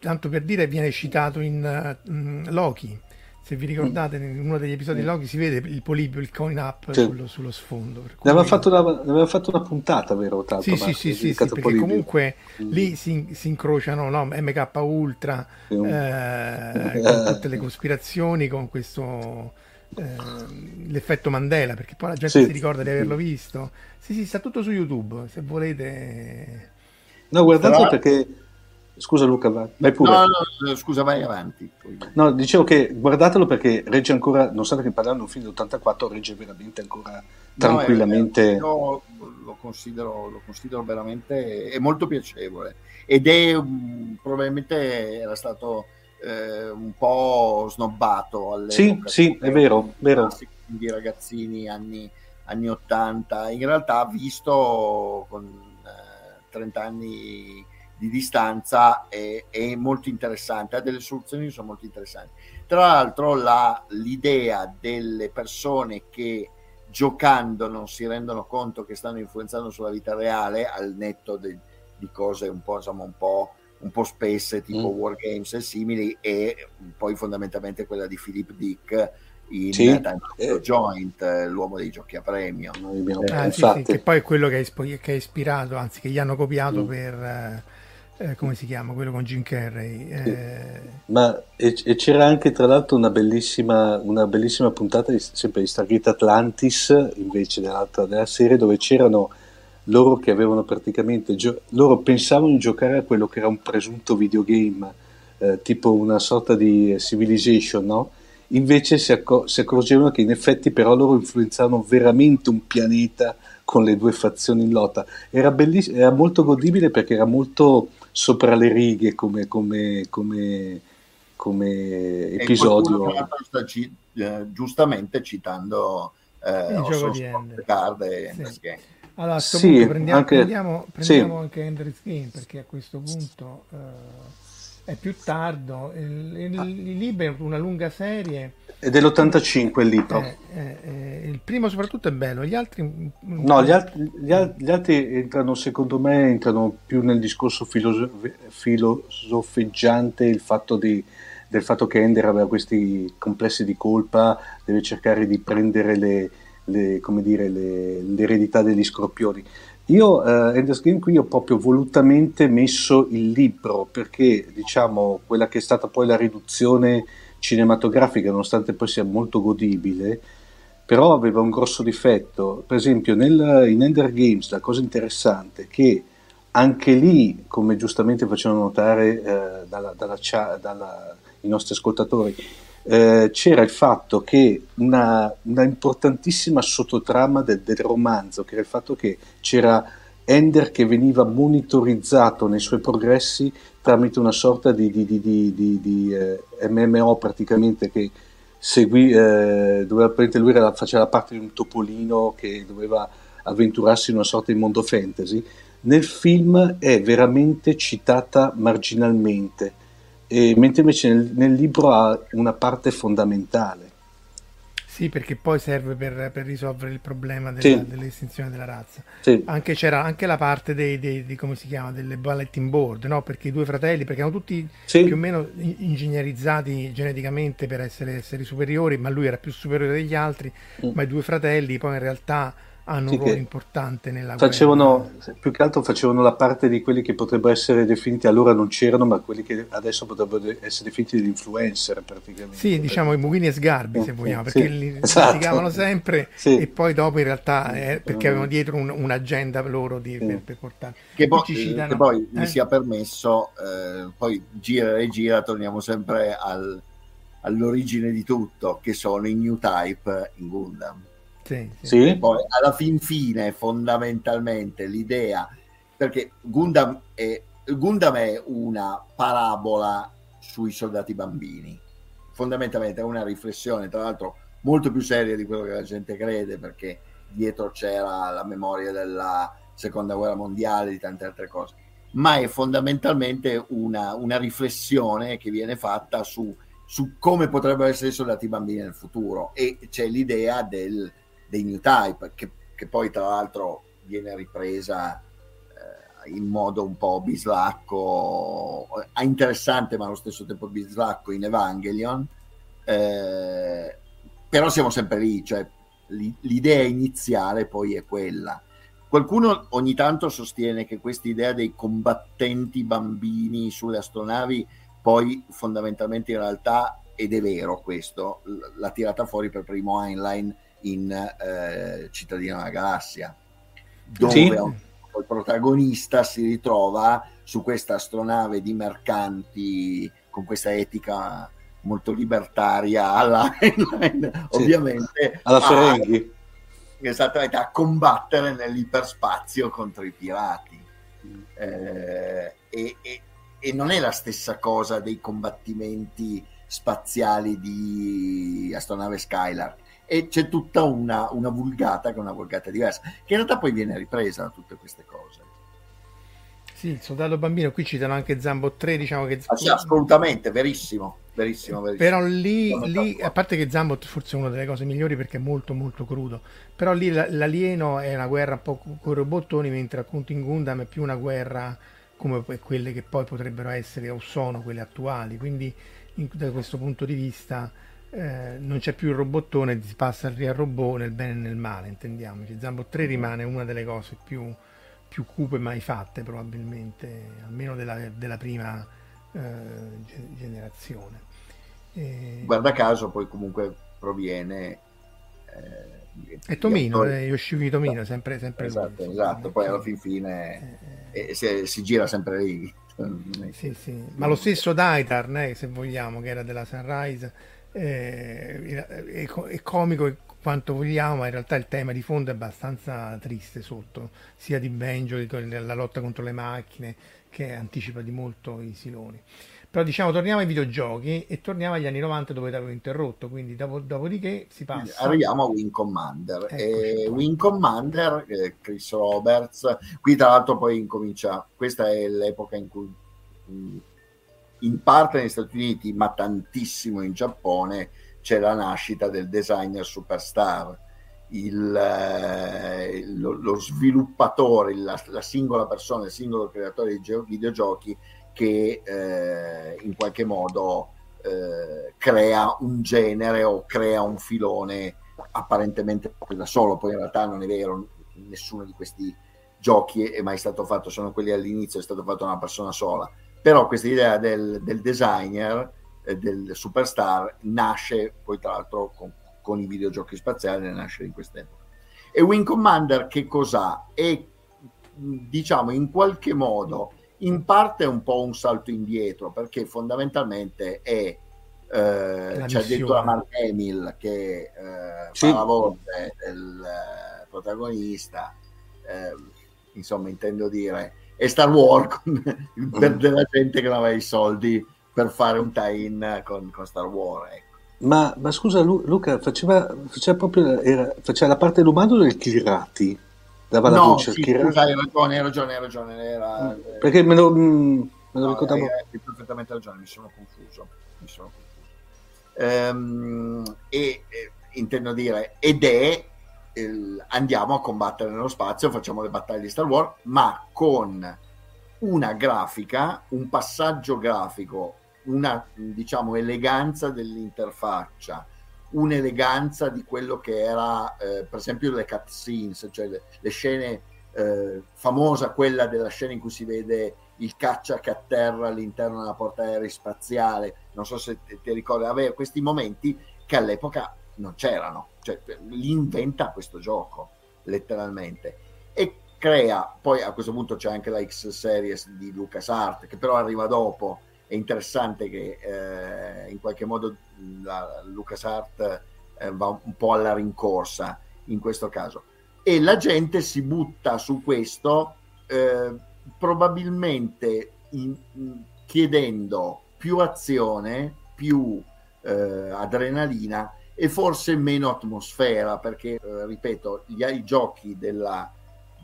tanto per dire, viene citato in uh, Loki se vi ricordate in uno degli episodi mm. Loki si vede il polibio, il coin up sì. sullo, sullo, sfondo. Ne aveva, fatto una, ne aveva fatto una puntata, vero? Tanto, sì, sì, sì, sì, sì perché comunque mm. lì si, si incrociano no? MK Ultra, mm. eh, con tutte le cospirazioni, con questo eh, l'effetto Mandela, perché poi la gente sì. si ricorda di averlo visto. Sì, sì, sta tutto su YouTube, se volete. No, guardate Però... perché... Scusa Luca, vai pure. No, no, scusa, vai avanti. No, dicevo che guardatelo perché regge ancora, non state che parlando di un film dell'84, regge veramente ancora tranquillamente. No, lo considero, lo considero veramente, è molto piacevole ed è um, probabilmente era stato eh, un po' snobbato alle Sì, sì, è vero, vero. Di ragazzini anni, anni 80, in realtà visto con eh, 30 anni di distanza è, è, molto interessante, ha delle soluzioni che sono molto interessanti. Tra l'altro la, l'idea delle persone che giocando non si rendono conto che stanno influenzando sulla vita reale al netto de, di cose un po', insomma, un po' un po' spesse tipo mm. Wargames e simili e poi fondamentalmente quella di Philip Dick in sì. eh. Joint, l'uomo dei giochi a premio. Eh, ah, sì, sì, che poi è quello che ha ispirato, anzi che gli hanno copiato mm. per... Eh, come si chiama? Quello con Jim Carrey eh... ma e, e, c'era anche tra l'altro una bellissima, una bellissima puntata di, sempre di Stargate Atlantis invece dell'altra della serie dove c'erano loro che avevano praticamente gio- loro pensavano di giocare a quello che era un presunto videogame eh, tipo una sorta di civilization no? invece si, accor- si, accorgevano che in effetti però loro influenzavano veramente un pianeta con le due fazioni in lotta. Era, belliss- era molto godibile perché era molto sopra le righe come, come, come, come episodio sta ci- eh, giustamente citando eh, il gioco di Ender. Card e sì. Game allora, a questo sì, punto prendiamo anche, prendiamo, prendiamo sì. anche Ender's Game perché a questo punto uh, è più tardo. Il, il, il, libro è una lunga serie. È dell'85 il libro. Eh, eh, eh, il primo soprattutto è bello, gli altri... No, gli altri, gli, gli altri, entrano, secondo me, entrano più nel discorso filosof- filosofeggiante il fatto di, del fatto che Ender aveva questi complessi di colpa, deve cercare di prendere le le, dire, le, l'eredità degli scorpioni. Io eh, Ender's Game qui ho proprio volutamente messo il libro perché diciamo quella che è stata poi la riduzione cinematografica, nonostante poi sia molto godibile, però aveva un grosso difetto. Per esempio nel, in Ender Games la cosa interessante è che anche lì, come giustamente facevano notare eh, dalla, dalla, dalla, i nostri ascoltatori, eh, c'era il fatto che una, una importantissima sottotrama del, del, romanzo, che era il fatto che c'era Ender che veniva monitorizzato nei suoi progressi tramite una sorta di, di, di, di eh, MMO praticamente che seguì, eh, doveva, lui era, faceva parte di un topolino che doveva avventurarsi in una sorta di mondo fantasy. Nel film è veramente citata marginalmente mentre invece nel, nel, libro ha una parte fondamentale. Sì, perché poi serve per, per risolvere il problema della, sì. dell'estinzione della razza. Sì. Anche, c'era anche la parte dei, dei, dei, come si chiama, delle bulletin board, no? perché i due fratelli, perché erano tutti sì. più o meno ingegnerizzati geneticamente per essere esseri superiori, ma lui era più superiore degli altri, mm. ma i due fratelli poi in realtà hanno sì, un ruolo importante nella facevano, guerra. Più che altro facevano la parte di quelli che potrebbero essere definiti, allora non c'erano, ma quelli che adesso potrebbero essere definiti degli influencer praticamente. Sì, diciamo i Mughini e Sgarbi se vogliamo, perché sì, li esatto. sempre sì. e poi dopo in realtà eh, perché avevano dietro un, un'agenda loro di, per, per, portare. Che, poi, citano, che poi eh? mi sia permesso, eh, poi gira e gira, torniamo sempre al, all'origine di tutto, che sono i new type in Gundam sì, sì. Poi alla fin fine, fondamentalmente, l'idea, perché Gundam è, Gundam è una parabola sui soldati bambini, fondamentalmente è una riflessione, tra l'altro molto più seria di quello che la gente crede, perché dietro c'era la memoria della seconda guerra mondiale, di tante altre cose, ma è fondamentalmente una, una riflessione che viene fatta su, su come potrebbero essere i soldati bambini nel futuro. E c'è l'idea del dei new type, che, che poi tra l'altro viene ripresa eh, in modo un po' bislacco, interessante ma allo stesso tempo bislacco in Evangelion, eh, però siamo sempre lì, cioè l'idea iniziale poi è quella. Qualcuno ogni tanto sostiene che questa idea dei combattenti bambini sulle astronavi poi fondamentalmente in realtà ed è vero questo, l'ha tirata fuori per primo Heinlein in eh, Cittadino della Galassia, dove sì. il protagonista si ritrova su questa astronave di mercanti con questa etica molto libertaria alla Heinlein, sì. ovviamente. Alla Ferenghi. Esattamente, a combattere nell'iperspazio contro i pirati. Eh, e, e, e non è la stessa cosa dei combattimenti spaziali di astronave Skylark e c'è tutta una, una, vulgata che è una vulgata diversa che in realtà poi viene ripresa da tutte queste cose sì, il soldato bambino qui citano anche Zambo 3 diciamo che ah, sì, assolutamente, verissimo verissimo, verissimo. però lì, lì a parte che Zambot forse è una delle cose migliori perché è molto molto crudo però lì l'alieno è una guerra un po' con i robottoni mentre appunto in Gundam è più una guerra come quelle che poi potrebbero essere o sono quelle attuali. Quindi in, da questo punto di vista eh, non c'è più il robottone, si passa al robot nel bene e nel male, intendiamoci. Zambo 3 rimane una delle cose più, più cupe mai fatte probabilmente, almeno della, della prima eh, generazione. E... Guarda caso poi comunque proviene... Eh, è Tomino, attori... Eh, Yoshiki Tomino, sempre, sempre esatto, lui. Esatto, poi alla fin fine eh, eh. si, si, gira sempre lì. Sì, sì. Ma lo stesso Daitar, né, se vogliamo, che era della Sunrise, eh, è, è, comico quanto vogliamo, ma in realtà il tema di fondo è abbastanza triste sotto, sia di Benjo, la lotta contro le macchine, che anticipa di molto i siloni. Però diciamo torniamo ai videogiochi e torniamo agli anni 90 dove l'avevo interrotto, quindi dopo, dopodiché si passa. Arriviamo a Wing Commander. E Wing Commander, eh, Chris Roberts, qui tra l'altro poi incomincia, questa è l'epoca in cui mm, in parte negli Stati Uniti, ma tantissimo in Giappone, c'è la nascita del designer superstar. Il, eh, lo, lo, sviluppatore, la, la, singola persona, il singolo creatore di videogiochi che eh, in qualche modo eh, crea un genere o crea un filone apparentemente da solo, poi in realtà non è vero, nessuno di questi giochi è mai stato fatto, sono quelli all'inizio, è stato fatto da una persona sola, però questa idea del, del designer, eh, del superstar, nasce poi tra l'altro con, con i videogiochi spaziali, nasce in quest'epoca. E Wing Commander che cos'ha? È diciamo in qualche modo in parte è un po' un salto indietro perché fondamentalmente è eh, c'è addirittura Mark Emil che eh, sì. fa la voce del eh, protagonista eh, insomma intendo dire è Star Wars con, per mm. della gente che non aveva i soldi per fare un tie-in con, con Star Wars ecco. ma, ma, scusa Luca faceva, faceva proprio era, faceva la parte dell'umano del Kirati dava la no, voce sì, scusa, hai ragione, hai ragione, hai ragione. Era, mm, Perché me lo, mm, me lo no, ricordavo. Hai, hai perfettamente ragione, mi sono confuso. Mi sono confuso. Ehm, e, e intendo dire, ed è il, andiamo a combattere nello spazio, facciamo le battaglie di Star Wars, ma con una grafica, un passaggio grafico, una diciamo eleganza dell'interfaccia, un'eleganza di quello che era eh, per esempio le cutscenes, cioè le, le scene eh, famosa quella della scena in cui si vede il caccia che atterra all'interno della portaerei spaziale, non so se ti ricordi, aveva questi momenti che all'epoca non c'erano, cioè li inventa questo gioco letteralmente. E crea, poi a questo punto c'è anche la X Series di LucasArts che però arriva dopo. È interessante che eh, in qualche modo la LucasArts eh, va un po' alla rincorsa in questo caso. E la gente si butta su questo eh, probabilmente in, chiedendo più azione, più eh, adrenalina e forse meno atmosfera perché eh, ripeto gli, i giochi della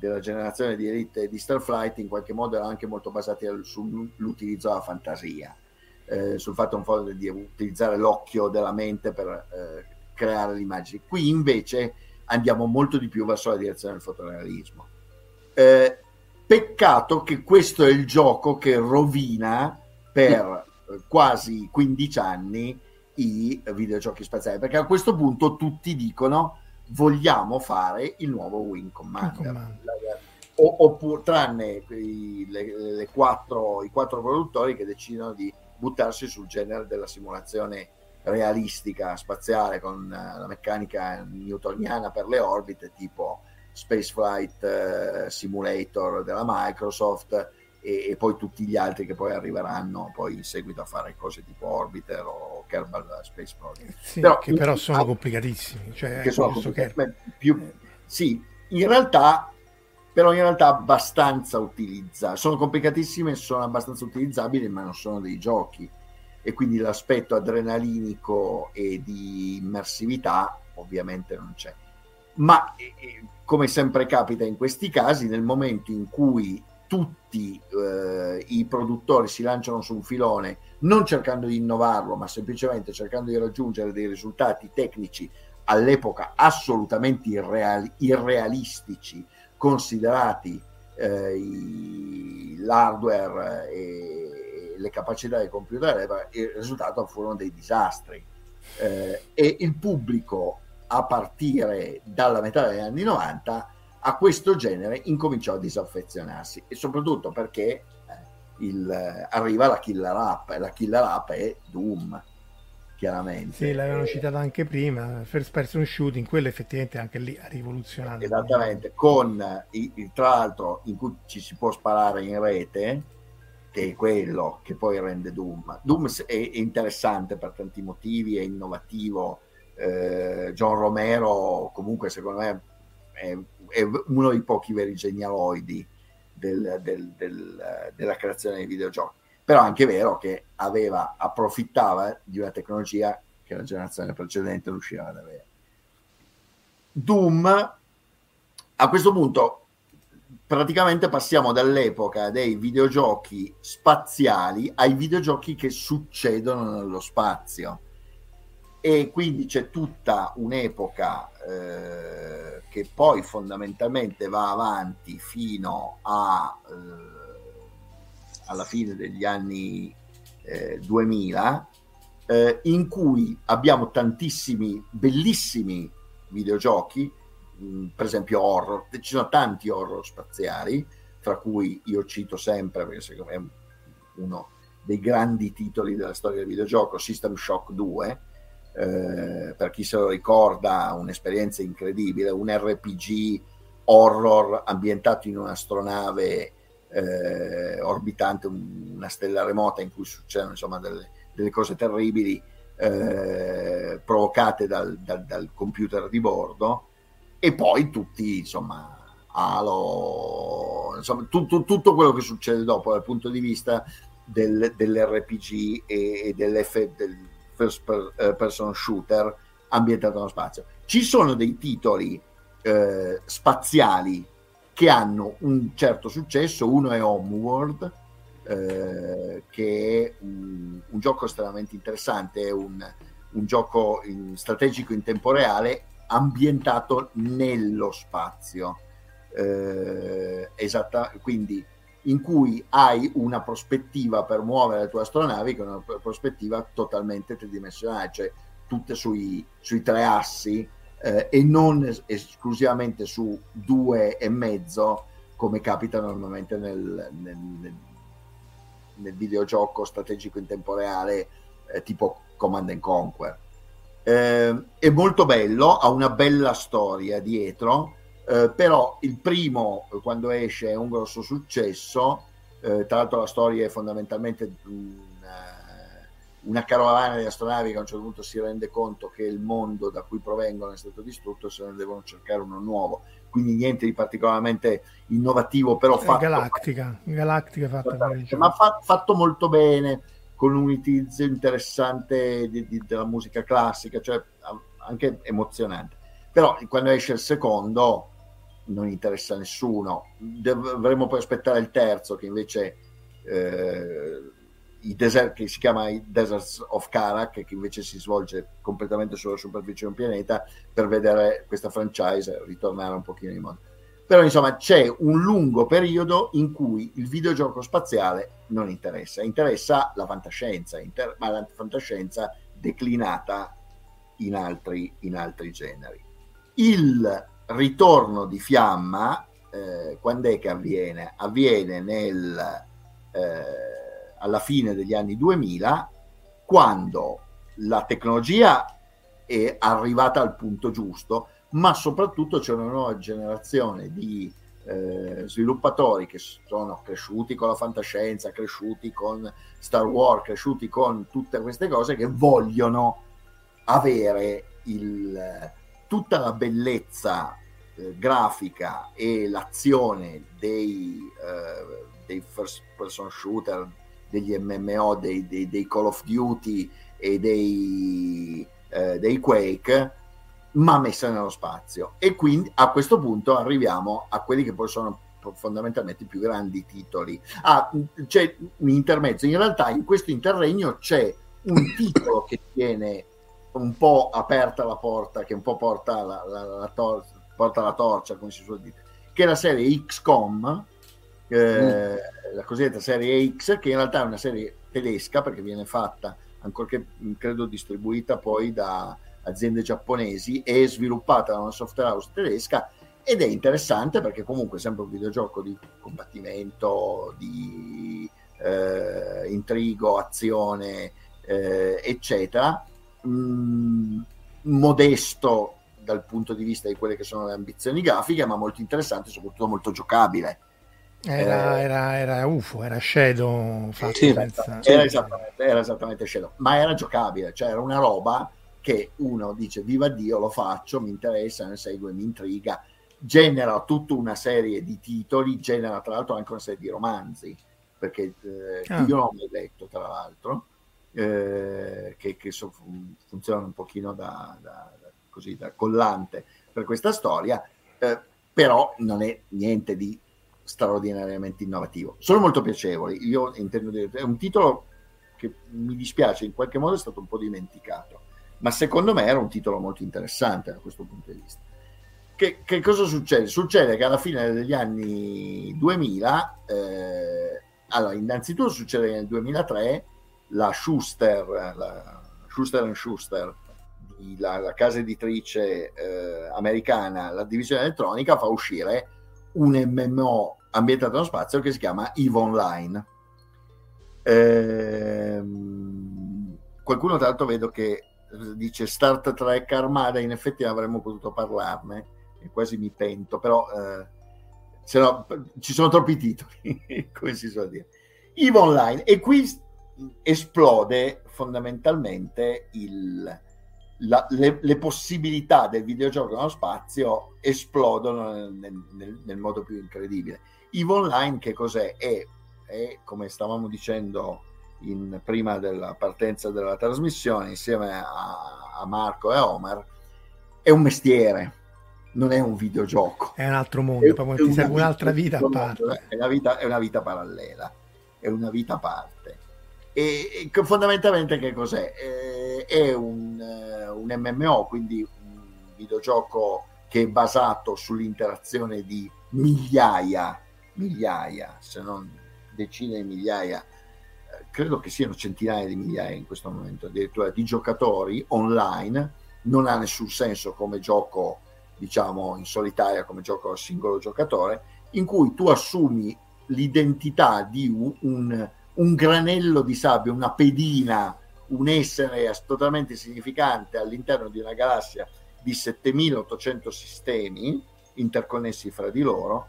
della generazione di Elite di Starflight in qualche modo erano anche molto basati sull'utilizzo della fantasia, eh, sul fatto un po' di utilizzare l'occhio della mente per eh, creare le immagini. Qui invece andiamo molto di più verso la direzione del fotorealismo. Eh, peccato che questo è il gioco che rovina per eh, quasi 15 anni i videogiochi spaziali, perché a questo punto tutti dicono vogliamo fare il nuovo Wing Commander. Commander. oppure tranne i, le, le quattro, i quattro produttori che decidono di buttarsi sul genere della simulazione realistica spaziale con la meccanica newtoniana per le orbite tipo Spaceflight eh, Simulator della Microsoft e, e, poi tutti gli altri che poi arriveranno poi in seguito a fare cose tipo Orbiter o Kerbal Space Project. Sì, però, che però sono ah, complicatissimi. Cioè, che sono complicatissimi. Più, sì, in realtà però in realtà abbastanza utilizzabili, sono complicatissime, sono abbastanza utilizzabili, ma non sono dei giochi e quindi l'aspetto adrenalinico e di immersività ovviamente non c'è. Ma come sempre capita in questi casi, nel momento in cui tutti eh, i produttori si lanciano su un filone non cercando di innovarlo, ma semplicemente cercando di raggiungere dei risultati tecnici all'epoca assolutamente irreali- irrealistici, considerati eh, i, l'hardware e le capacità del computer, il risultato furono dei disastri. Eh, e il pubblico, a partire dalla metà degli anni 90, a questo genere incominciò a disaffezionarsi e soprattutto perché eh, il, arriva la killer app e la killer app è Doom chiaramente. Sì l'avevano citata anche prima first person shooting quello effettivamente anche lì ha rivoluzionato. Esattamente con il, il, tra l'altro in cui ci si può sparare in rete che è quello che poi rende Doom. Doom è, è interessante per tanti motivi è innovativo eh, John Romero comunque secondo me è è uno dei pochi veri genialoidi del, del, del, della creazione dei videogiochi. Però è anche vero che aveva, approfittava di una tecnologia che la generazione precedente riusciva ad avere. Doom, a questo punto, praticamente passiamo dall'epoca dei videogiochi spaziali ai videogiochi che succedono nello spazio e quindi c'è tutta un'epoca eh, che poi fondamentalmente va avanti fino a, eh, alla fine degli anni eh, 2000 eh, in cui abbiamo tantissimi bellissimi videogiochi mh, mm, per esempio horror. Ci sono tanti horror spaziali tra cui io cito sempre perché secondo me è uno dei grandi titoli della storia del videogioco System Shock 2 eh, per chi se lo ricorda, un'esperienza incredibile, un RPG horror ambientato in un'astronave eh, orbitante una stella remota in cui succedono insomma delle, delle cose terribili eh, provocate dal, dal, dal, computer di bordo. E poi tutti insomma Halo insomma tu, tu, tutto quello che succede dopo dal punto di vista del, dell'RPG e, e dell'F, del, first eh, person shooter ambientato nello spazio. Ci sono dei titoli eh, spaziali che hanno un certo successo, uno è Homeworld, eh, che è un, un, gioco estremamente interessante, è un, un gioco in, strategico in tempo reale ambientato nello spazio. Eh, esatta, quindi in cui hai una prospettiva per muovere le tue astronavi che è una prospettiva totalmente tridimensionale, cioè tutte sui, sui tre assi eh, e non es- esclusivamente su due e mezzo come capita normalmente nel, nel, nel, nel videogioco strategico in tempo reale eh, tipo Command and Conquer. Eh, è molto bello, ha una bella storia dietro eh, però il primo, quando esce, è un grosso successo. Eh, tra l'altro la storia è fondamentalmente una, una carovana di astronavi che a un certo punto si rende conto che il mondo da cui provengono è stato distrutto e se ne devono cercare uno nuovo. Quindi niente di particolarmente innovativo, però fatto... Galattica, Galattica fatta ma fa, fatto molto bene, con un utilizzo interessante di, di, della musica classica, cioè anche emozionante. Però quando esce il secondo non interessa a nessuno. Dovremmo poi aspettare il terzo, che invece eh, desert, che si chiama i Deserts of Karak, che invece si svolge completamente sulla superficie di un pianeta, per vedere questa franchise ritornare un pochino in modo. Però insomma c'è un lungo periodo in cui il videogioco spaziale non interessa, interessa la fantascienza, inter- ma la fantascienza declinata in altri, in altri generi. Il ritorno di fiamma, eh, quando è che avviene? Avviene nel, eh, alla fine degli anni 2000, quando la tecnologia è arrivata al punto giusto, ma soprattutto c'è una nuova generazione di eh, sviluppatori che sono cresciuti con la fantascienza, cresciuti con Star Wars, cresciuti con tutte queste cose che vogliono avere il, tutta la bellezza eh, grafica e l'azione dei, eh, dei first person shooter, degli MMO, dei, dei, dei Call of Duty e dei, eh, dei Quake ma messa nello spazio. E quindi a questo punto arriviamo a quelli che poi sono fondamentalmente i più grandi titoli. Ah, c'è un intermezzo, in realtà in questo interregno c'è un titolo che tiene un po' aperta la porta, che un po' porta la, la, la, porta la torcia, come si suol dire, che è la serie XCOM, eh, mm. la cosiddetta serie X, che in realtà è una serie tedesca perché viene fatta, ancorché credo distribuita poi da aziende giapponesi e sviluppata da una software house tedesca ed è interessante perché comunque è sempre un videogioco di combattimento, di eh, intrigo, azione, eh, eccetera, mm, modesto dal punto di vista di quelle che sono le ambizioni grafiche, ma molto interessante e soprattutto molto giocabile. Era, eh, era, era, UFO, era Shadow fatto sì, senza... era, esattamente, era esattamente Shadow, ma era giocabile, cioè era una roba che uno dice viva Dio, lo faccio, mi interessa, ne segue, mi intriga, genera tutta una serie di titoli, genera tra l'altro anche una serie di romanzi, perché eh, ah. io non ho mai letto tra l'altro, eh, che, che so, funzionano un pochino da, da, così, da collante per questa storia, eh, però non è niente di straordinariamente innovativo. Sono molto piacevoli, io intendo dire, è un titolo che mi dispiace in qualche modo è stato un po' dimenticato ma secondo me era un titolo molto interessante da questo punto di vista. Che, che cosa succede? Succede che alla fine degli anni 2000, eh, allora innanzitutto succede che nel 2003 la Schuster, la Schuster Schuster, la, la, casa editrice eh, americana, la divisione elettronica, fa uscire un MMO ambientato nello spazio che si chiama EVE Online. Eh, qualcuno tra l'altro vedo che dice Star Trek Armada, in effetti avremmo potuto parlarne e quasi mi pento, però eh, no, ci sono troppi titoli, come si suol dire. EVE Online, e qui esplode fondamentalmente il, la, le, le, possibilità del videogioco nello spazio esplodono nel, nel, nel, modo più incredibile. EVE Online che cos'è? È, è come stavamo dicendo in, prima della partenza della trasmissione insieme a, a Marco e a Omar, è un mestiere, non è un videogioco. È un altro mondo, è, ti serve un'altra vita a parte. È una vita, è una vita parallela, è una vita a parte. E, e fondamentalmente che cos'è? Eh, è un, uh, un MMO, quindi un videogioco che è basato sull'interazione di migliaia, migliaia, se non decine di migliaia credo che siano centinaia di migliaia in questo momento addirittura di giocatori online, non ha nessun senso come gioco diciamo in solitaria, come gioco a singolo giocatore, in cui tu assumi l'identità di un, un, un granello di sabbia, una pedina, un essere totalmente significante all'interno di una galassia di 7800 sistemi interconnessi fra di loro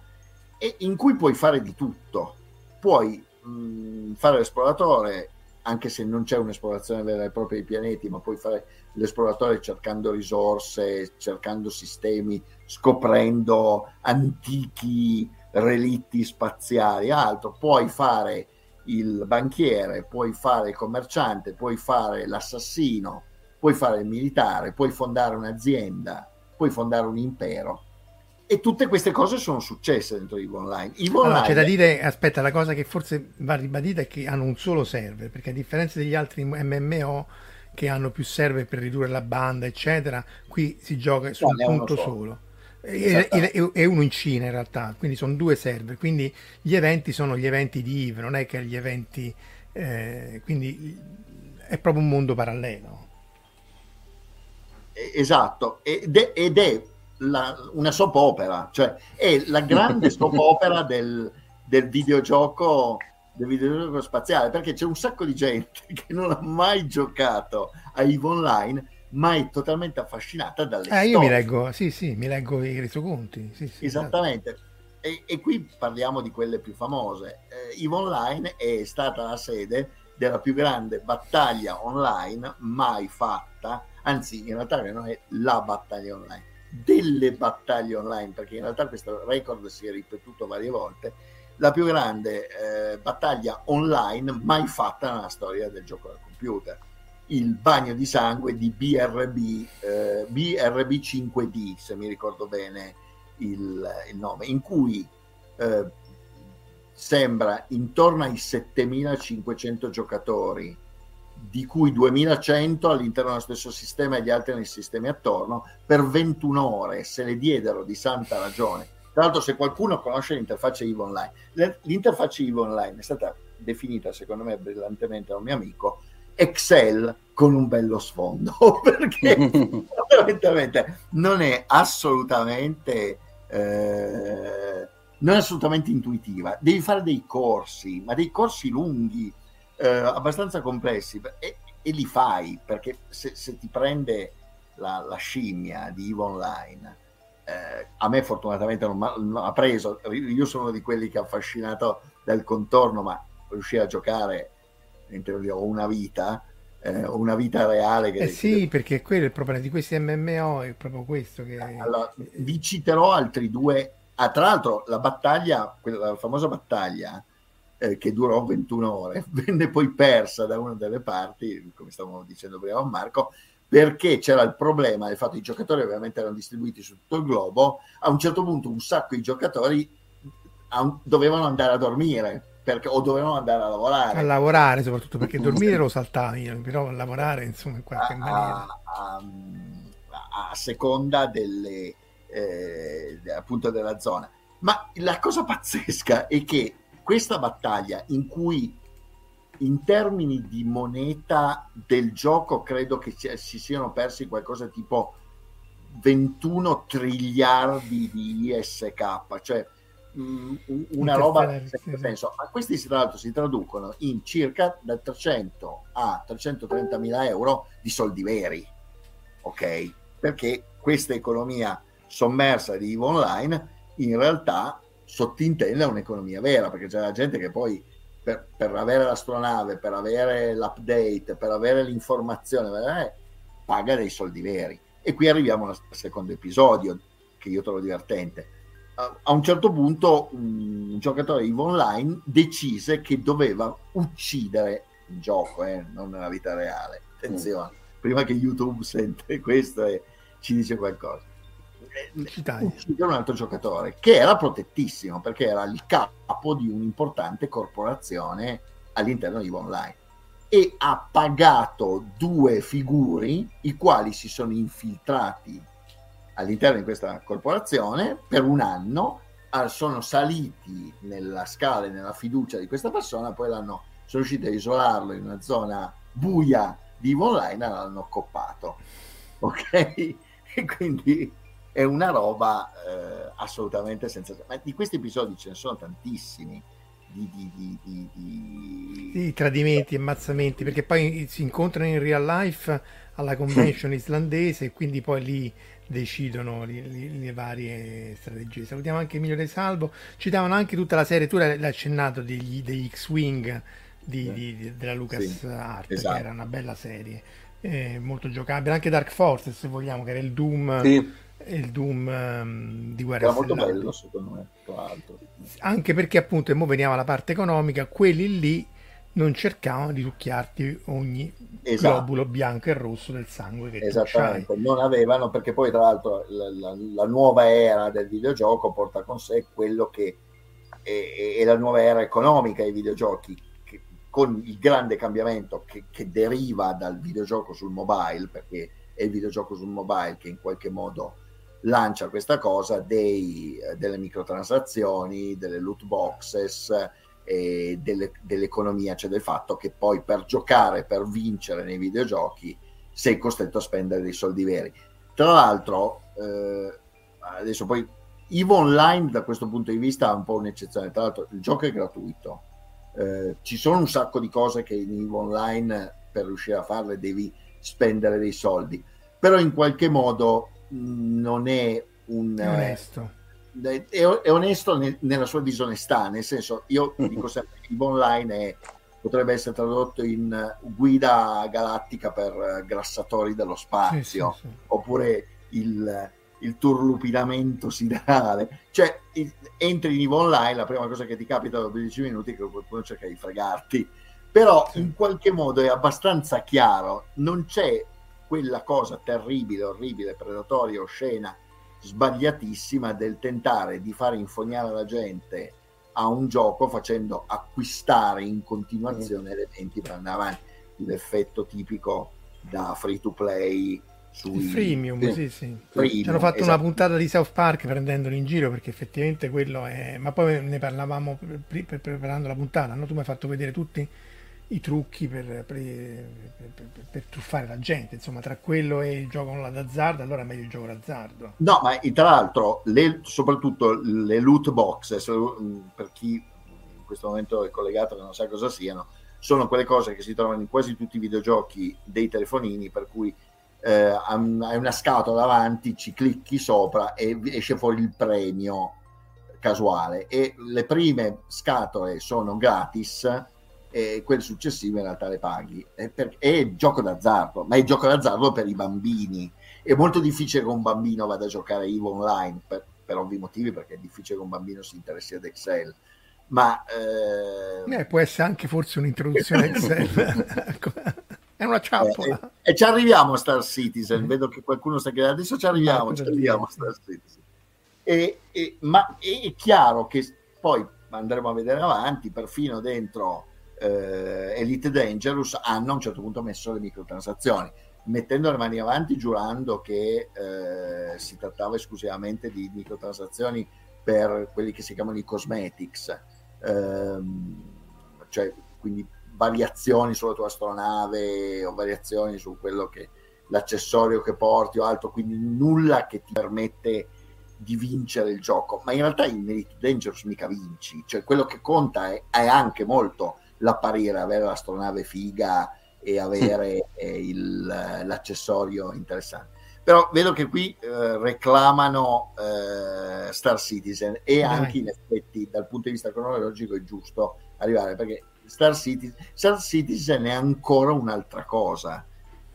e in cui puoi fare di tutto. Puoi mh, fare l'esploratore, anche se non c'è un'esplorazione vera e propria dei pianeti, ma puoi fare l'esploratore cercando risorse, cercando sistemi, scoprendo antichi relitti spaziali, altro. Puoi fare il banchiere, puoi fare il commerciante, puoi fare l'assassino, puoi fare il militare, puoi fondare un'azienda, puoi fondare un impero e tutte queste cose sono successe dentro Evo Online. Allora, Online... C'è da dire, aspetta, la cosa che forse va ribadita è che hanno un solo server, perché a differenza degli altri MMO che hanno più server per ridurre la banda, eccetera, qui si gioca su un punto solo. solo. E, e, uno in Cina in realtà, quindi sono due server, quindi gli eventi sono gli eventi di Eve, non è che gli eventi, eh, quindi è proprio un mondo parallelo. Esatto, ed è, ed è la, una soap opera, cioè è la grande soap opera del, del videogioco del videogioco spaziale perché c'è un sacco di gente che non ha mai giocato a EVE Online ma è totalmente affascinata dalle eh, io mi leggo, sì, sì, mi leggo i resoconti. Sì, sì, Esattamente. Esatto. E, e, qui parliamo di quelle più famose. Eh, EVE Online è stata la sede della più grande battaglia online mai fatta, anzi in realtà non è la battaglia online, delle battaglie online, perché in realtà questo record si è ripetuto varie volte, la più grande eh, battaglia online mai fatta nella storia del gioco al computer il bagno di sangue di BRB, eh, BRB 5D, se mi ricordo bene il, il nome, in cui eh, sembra intorno ai 7500 giocatori, di cui 2100 all'interno dello stesso sistema e gli altri nei sistemi attorno, per 21 ore se le diedero di santa ragione. Tra l'altro, se qualcuno conosce l'interfaccia EVE Online, l'interfaccia EVE Online è stata definita, secondo me, brillantemente da un mio amico, Excel con un bello sfondo perché non è assolutamente eh, non è assolutamente intuitiva. Devi fare dei corsi ma dei corsi lunghi eh, abbastanza complessi e, e, li fai perché se, se ti prende la, la, scimmia di EVE Online eh, a me fortunatamente non, non ha preso. Io sono di quelli che ha affascinato dal contorno ma riuscire a giocare mentre ho una vita, eh, una vita reale. Che, eh sì, che... perché quello è il problema di questi MMO, è proprio questo. Che... Allora, vi citerò altri due. Ah, tra l'altro, la battaglia, quella, la famosa battaglia eh, che durò 21 ore, venne poi persa da una delle parti, come stavamo dicendo prima a Marco, perché c'era il problema del fatto che i giocatori ovviamente erano distribuiti su tutto il globo, a un certo punto un sacco di giocatori dovevano andare a dormire perché, o dovevano andare a lavorare. A lavorare soprattutto perché dormire lo saltavi, però a lavorare insomma in qualche a, maniera. A, a, a seconda delle, eh, appunto della zona. Ma la cosa pazzesca è che questa battaglia in cui in termini di moneta del gioco credo che si siano persi qualcosa tipo 21 triliardi di ISK, cioè Mm, una roba senso. Ma questi tra l'altro si traducono in circa da 300 a 330 mila euro di soldi veri, ok? Perché questa economia sommersa di EVE Online in realtà sottintende un'economia vera, perché c'è la gente che poi per, per avere l'astronave, per avere l'update, per avere l'informazione, eh, paga dei soldi veri. E qui arriviamo al secondo episodio, che io trovo divertente a un certo punto un giocatore EVE Online decise che doveva uccidere il gioco, eh, non nella vita reale. Attenzione, mm. prima che YouTube sente questo e ci dice qualcosa. Uccidere un altro giocatore che era protettissimo perché era il capo di un'importante corporazione all'interno di EVE Online e ha pagato due figuri i quali si sono infiltrati all'interno di questa corporazione per un anno sono saliti nella scala e nella fiducia di questa persona, poi l'hanno, sono riusciti a isolarlo in una zona buia di Online e l'hanno coppato. Ok? E quindi è una roba eh, assolutamente senza... Ma di questi episodi ce ne sono tantissimi. Di, di, di, di, di tradimenti, ammazzamenti, perché poi si incontrano in real life alla convention islandese e quindi poi lì decidono le, le, le, varie strategie. Salutiamo anche Emilio De Salvo. Citavano anche tutta la serie, tu l'hai accennato, degli, degli X-Wing di, sì. di, della Lucas sì, Art, esatto. che era una bella serie, eh, molto giocabile. Anche Dark Forces, se vogliamo, che era il Doom. Sì. Il Doom um, di guerra era molto bello secondo me tra l'altro anche perché appunto e mo veniamo alla parte economica quelli lì non cercavano di succhiarti ogni esatto. globulo bianco e rosso del sangue che Esattamente, non avevano perché poi tra l'altro la, la, la, nuova era del videogioco porta con sé quello che è, è la nuova era economica dei videogiochi che, con il grande cambiamento che, che, deriva dal videogioco sul mobile perché è il videogioco sul mobile che in qualche modo lancia questa cosa dei, delle microtransazioni, delle loot boxes eh, delle, dell'economia, cioè del fatto che poi per giocare, per vincere nei videogiochi, sei costretto a spendere dei soldi veri. Tra l'altro, eh, adesso poi EVE Online da questo punto di vista è un po' un'eccezione, tra l'altro il gioco è gratuito, Eh, ci sono un sacco di cose che in EVE Online per riuscire a farle devi spendere dei soldi, però in qualche modo mh, non è un... Onesto. È, è, onesto ne, nella sua disonestà, nel senso, io dico sempre che EVE Online è, potrebbe essere tradotto in guida galattica per grassatori dello spazio, sì, sì, sì. oppure il il turlupinamento siderale. Cioè, il, entri in EVE Online, la prima cosa che ti capita dopo 10 minuti è che qualcuno cerca di fregarti. Però in qualche modo è abbastanza chiaro, non c'è quella cosa terribile, orribile, predatoria, oscena, sbagliatissima del tentare di fare infognare la gente a un gioco facendo acquistare in continuazione elementi per andare avanti. L'effetto tipico da free to play sui... freemium, sì, sì. Freemium, hanno fatto esatto. una puntata di South Park prendendolo in giro perché effettivamente quello è... Ma poi ne parlavamo pre- pre- preparando la puntata, no? Tu mi hai fatto vedere tutti i trucchi per, per, per, per, truffare la gente, insomma, tra quello e il gioco d'azzardo, allora è meglio il gioco d'azzardo. No, ma tra l'altro, le, soprattutto le loot box, per chi in questo momento è collegato che non sa cosa siano, sono quelle cose che si trovano in quasi tutti i videogiochi dei telefonini, per cui eh, hai una scatola davanti, ci clicchi sopra e esce fuori il premio casuale e le prime scatole sono gratis e quelle successive in realtà le paghi è, per, è gioco d'azzardo ma è gioco d'azzardo per i bambini è molto difficile che un bambino vada a giocare EVE online per, per ovvi motivi perché è difficile che un bambino si interessi ad Excel ma eh... Eh, può essere anche forse un'introduzione Excel È una ciappola. Eh, e, e, ci arriviamo a Star Citizen. Vedo che qualcuno sta chiedendo. Adesso ci arriviamo, ci arriviamo a Star Citizen. E, e, ma è chiaro che poi andremo a vedere avanti, perfino dentro eh, Elite Dangerous hanno a un certo punto messo le microtransazioni, mettendo le mani avanti, giurando che eh, si trattava esclusivamente di microtransazioni per quelli che si chiamano i cosmetics, eh, cioè quindi variazioni sulla tua astronave o variazioni su quello che l'accessorio che porti o altro, quindi nulla che ti permette di vincere il gioco, ma in realtà in Elite Dangerous mica vinci, cioè quello che conta è, è anche molto l'apparire, avere l'astronave figa e avere eh, il, l'accessorio interessante. Però vedo che qui eh, reclamano eh, Star Citizen e anche in effetti dal punto di vista cronologico è giusto arrivare perché Star Citizen, Star Citizen è ancora un'altra cosa,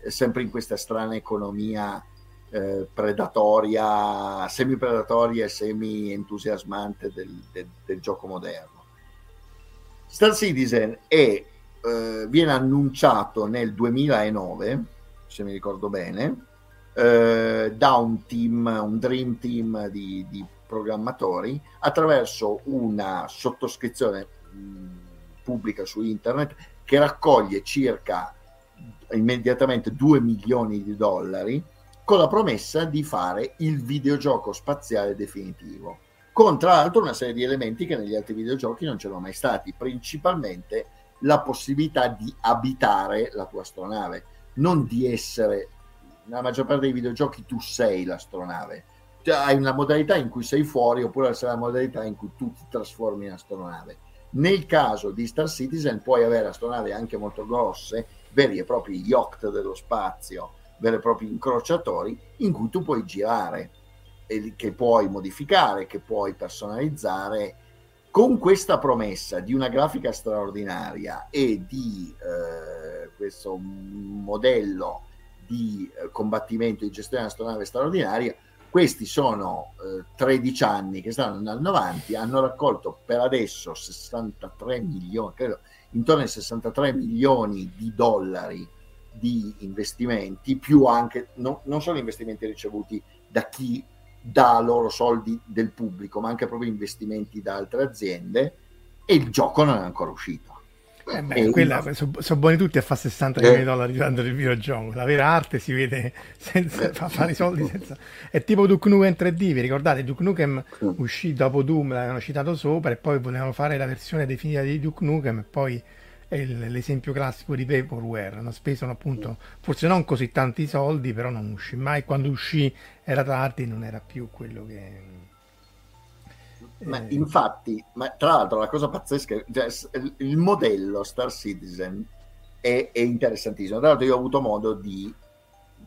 sempre in questa strana economia eh, predatoria, semi-predatoria e semi-entusiasmante del, del, del, gioco moderno. Star Citizen è, eh, viene annunciato nel 2009, se mi ricordo bene, eh, da un team, un dream team di, di programmatori attraverso una sottoscrizione pubblica su internet che raccoglie circa immediatamente 2 milioni di dollari con la promessa di fare il videogioco spaziale definitivo con tra l'altro una serie di elementi che negli altri videogiochi non c'erano mai stati principalmente la possibilità di abitare la tua astronave non di essere nella maggior parte dei videogiochi tu sei l'astronave. Cioè, hai una modalità in cui sei fuori oppure c'è la modalità in cui tu ti trasformi in astronave. Nel caso di Star Citizen puoi avere astronavi anche molto grosse, veri e propri yacht dello spazio, veri e propri incrociatori in cui tu puoi girare, che puoi modificare, che puoi personalizzare con questa promessa di una grafica straordinaria e di eh, questo modello di eh, combattimento di gestione dell'astronave straordinaria, questi sono eh, 13 anni che stanno andando avanti, hanno raccolto per adesso 63 milioni, credo, intorno ai 63 milioni di dollari di investimenti, più anche no, non solo investimenti ricevuti da chi dà loro soldi del pubblico, ma anche proprio investimenti da altre aziende e il gioco non è ancora uscito. Eh beh, quella, sono, sono buoni tutti a fare 60 milioni di dollari usando il videogioco. La vera arte si vede senza fa fare i soldi. Senza... È tipo Duke Nukem 3D. Vi ricordate? Duke Nukem uscì dopo Doom, l'avevano citato sopra, e poi volevano fare la versione definitiva di Duke Nukem. E poi è l'esempio classico di Vaporware. Hanno speso appunto, forse non così tanti soldi, però non uscì mai. Quando uscì era tardi, non era più quello che Ma eh. infatti, ma tra l'altro la cosa pazzesca, cioè, il modello Star Citizen è, è, interessantissimo. Tra l'altro io ho avuto modo di,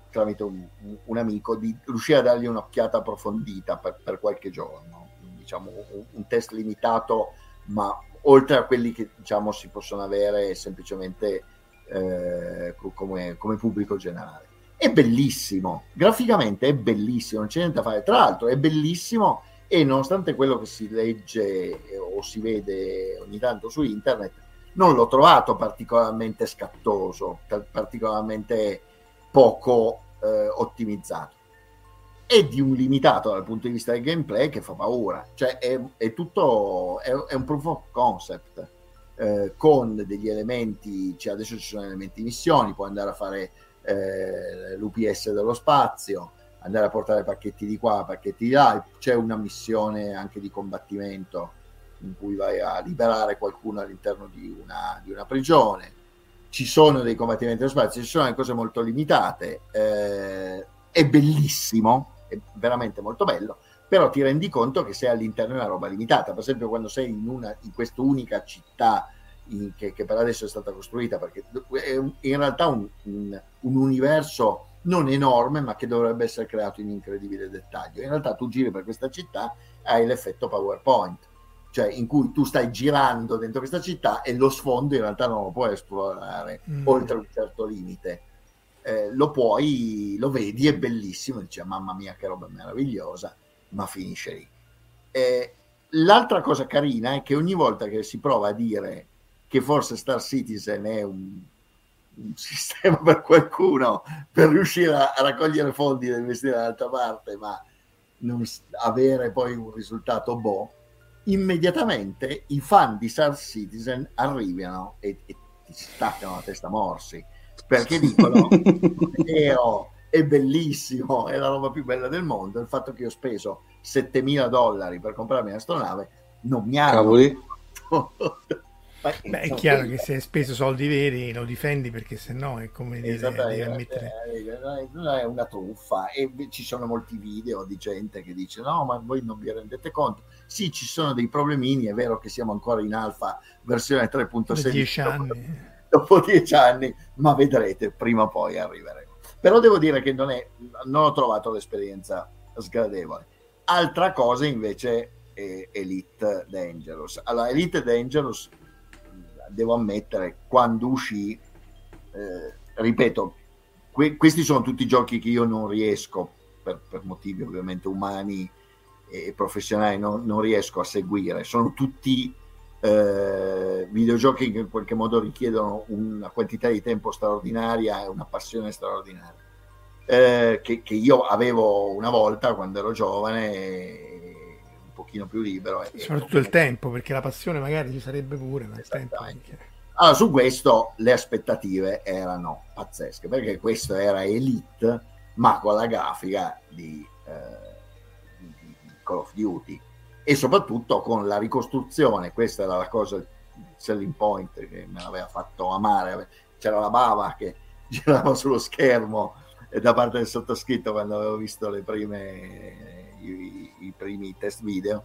tramite un, un amico, di riuscire a dargli un'occhiata approfondita per, per qualche giorno. Diciamo un, un, test limitato, ma oltre a quelli che diciamo si possono avere semplicemente eh, come, come pubblico generale. È bellissimo, graficamente è bellissimo, non c'è niente da fare. Tra l'altro è bellissimo e nonostante quello che si legge o si vede ogni tanto su internet, non l'ho trovato particolarmente scattoso, particolarmente poco eh, ottimizzato. È di un limitato dal punto di vista del gameplay che fa paura, cioè è, è tutto, è, è, un proof of concept eh, con degli elementi, cioè adesso ci sono elementi missioni, puoi andare a fare eh, l'UPS dello spazio, andare a portare pacchetti di qua, pacchetti di là, c'è una missione anche di combattimento in cui vai a liberare qualcuno all'interno di una, di una prigione, ci sono dei combattimenti dello spazio, ci sono cose molto limitate, eh, è bellissimo, è veramente molto bello, però ti rendi conto che sei all'interno di una roba limitata, per esempio quando sei in, una, in quest'unica città in, che, che, per adesso è stata costruita, perché è in realtà un, un, un universo non enorme, ma che dovrebbe essere creato in incredibile dettaglio. In realtà tu giri per questa città e hai l'effetto PowerPoint, cioè in cui tu stai girando dentro questa città e lo sfondo in realtà non lo puoi esplorare mm. oltre un certo limite. Eh, lo puoi, lo vedi, è bellissimo, dici mamma mia che roba meravigliosa, ma finisce lì. Eh, l'altra cosa carina è che ogni volta che si prova a dire che forse Star Citizen è un un sistema per qualcuno per riuscire a, a raccogliere fondi da investire dall'altra parte, ma non avere poi un risultato boh, immediatamente i fan di Star Citizen arrivano e, e ti staccano la testa morsi perché dicono Neo è bellissimo, è la roba più bella del mondo. Il fatto che io ho speso 7000 dollari per comprarmi l'astronave non mi ha Beh, è chiaro che se hai speso soldi veri lo difendi perché se no è come dire, devi ammettere... non è una truffa. E ci sono molti video di gente che dice no ma voi non vi rendete conto? Sì ci sono dei problemini è vero che siamo ancora in alfa versione 3.6 10 anni dopo dieci anni ma vedrete prima o poi arriveremo. Però devo dire che non, è, non ho trovato l'esperienza sgradevole. Altra cosa invece è Elite Dangerous. Allora Elite Dangerous devo ammettere, quando uscì, eh, ripeto, que- questi sono tutti giochi che io non riesco, per, per motivi ovviamente umani e professionali, non, non riesco a seguire. Sono tutti eh, videogiochi che in qualche modo richiedono una quantità di tempo straordinaria e una passione straordinaria. Eh, che, che, io avevo una volta quando ero giovane pochino più libero. E, Soprattutto il tempo, perché la passione magari ci sarebbe pure, ma il tempo... Allora, su questo le aspettative erano pazzesche, perché questo era Elite, ma con la grafica di, eh, di Call of Duty e soprattutto con la ricostruzione, questa era la cosa, selling point che me l'aveva fatto amare, c'era la bava che girava sullo schermo da parte del sottoscritto quando avevo visto prime i, i primi test video,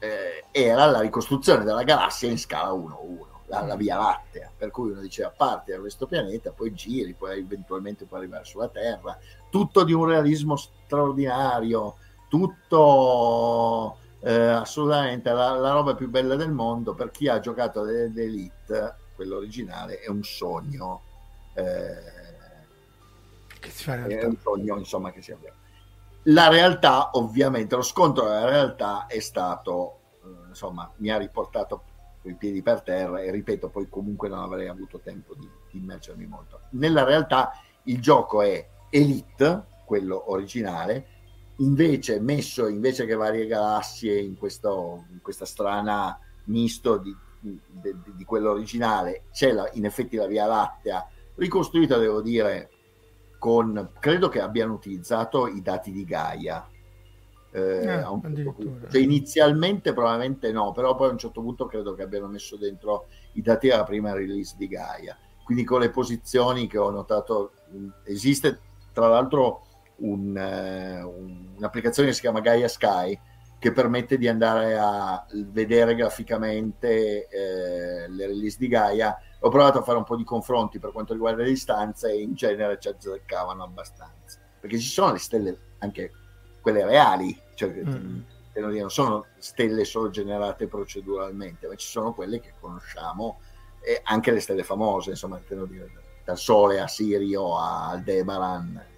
eh, era la ricostruzione della galassia in scala 1-1, la, Via Lattea, per cui uno diceva parte da questo pianeta, poi giri, poi eventualmente puoi arrivare sulla Terra, tutto di un realismo straordinario, tutto eh, assolutamente la, la, roba più bella del mondo per chi ha giocato l'Elite, quello originale, è un sogno. Eh, che si fa in realtà. È un sogno insomma che si avvia. La realtà, ovviamente, lo scontro della realtà è stato, eh, insomma, mi ha riportato i piedi per terra e ripeto, poi comunque non avrei avuto tempo di, di immergermi molto. Nella realtà il gioco è Elite, quello originale, invece messo invece che varie galassie in, questo, in questa strana misto di, di, di, quello originale, c'è la, in effetti la Via Lattea ricostruita, devo dire, con, credo che abbiano utilizzato i dati di Gaia. Eh, eh, cioè, inizialmente probabilmente no, però poi a un certo punto credo che abbiano messo dentro i dati della prima release di Gaia. Quindi con le posizioni che ho notato, esiste tra l'altro un, uh, un'applicazione che si chiama Gaia Sky che permette di andare a vedere graficamente eh, le release di Gaia. Ho provato a fare un po' di confronti per quanto riguarda le distanze e in genere ci azzeccavano abbastanza, perché ci sono le stelle anche quelle reali, cioè mm. non sono stelle solo generate proceduralmente, ma ci sono quelle che conosciamo, e anche le stelle famose, insomma, dal Sole a Sirio a Aldebaran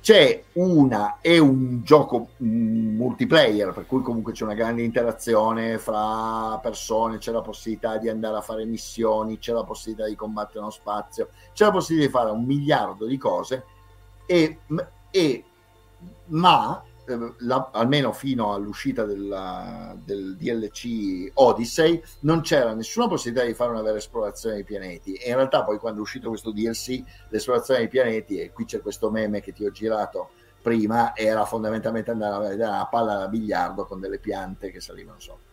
c'è una è un gioco multiplayer per cui comunque c'è una grande interazione fra persone c'è la possibilità di andare a fare missioni c'è la possibilità di combattere uno spazio c'è la possibilità di fare un miliardo di cose e, e ma la, almeno fino all'uscita della, del DLC Odyssey, non c'era nessuna possibilità di fare una vera esplorazione dei pianeti. E in realtà, poi, quando è uscito questo DLC, l'esplorazione dei pianeti, e qui c'è questo meme che ti ho girato prima, era fondamentalmente andare a vedere una palla da biliardo con delle piante che salivano sopra.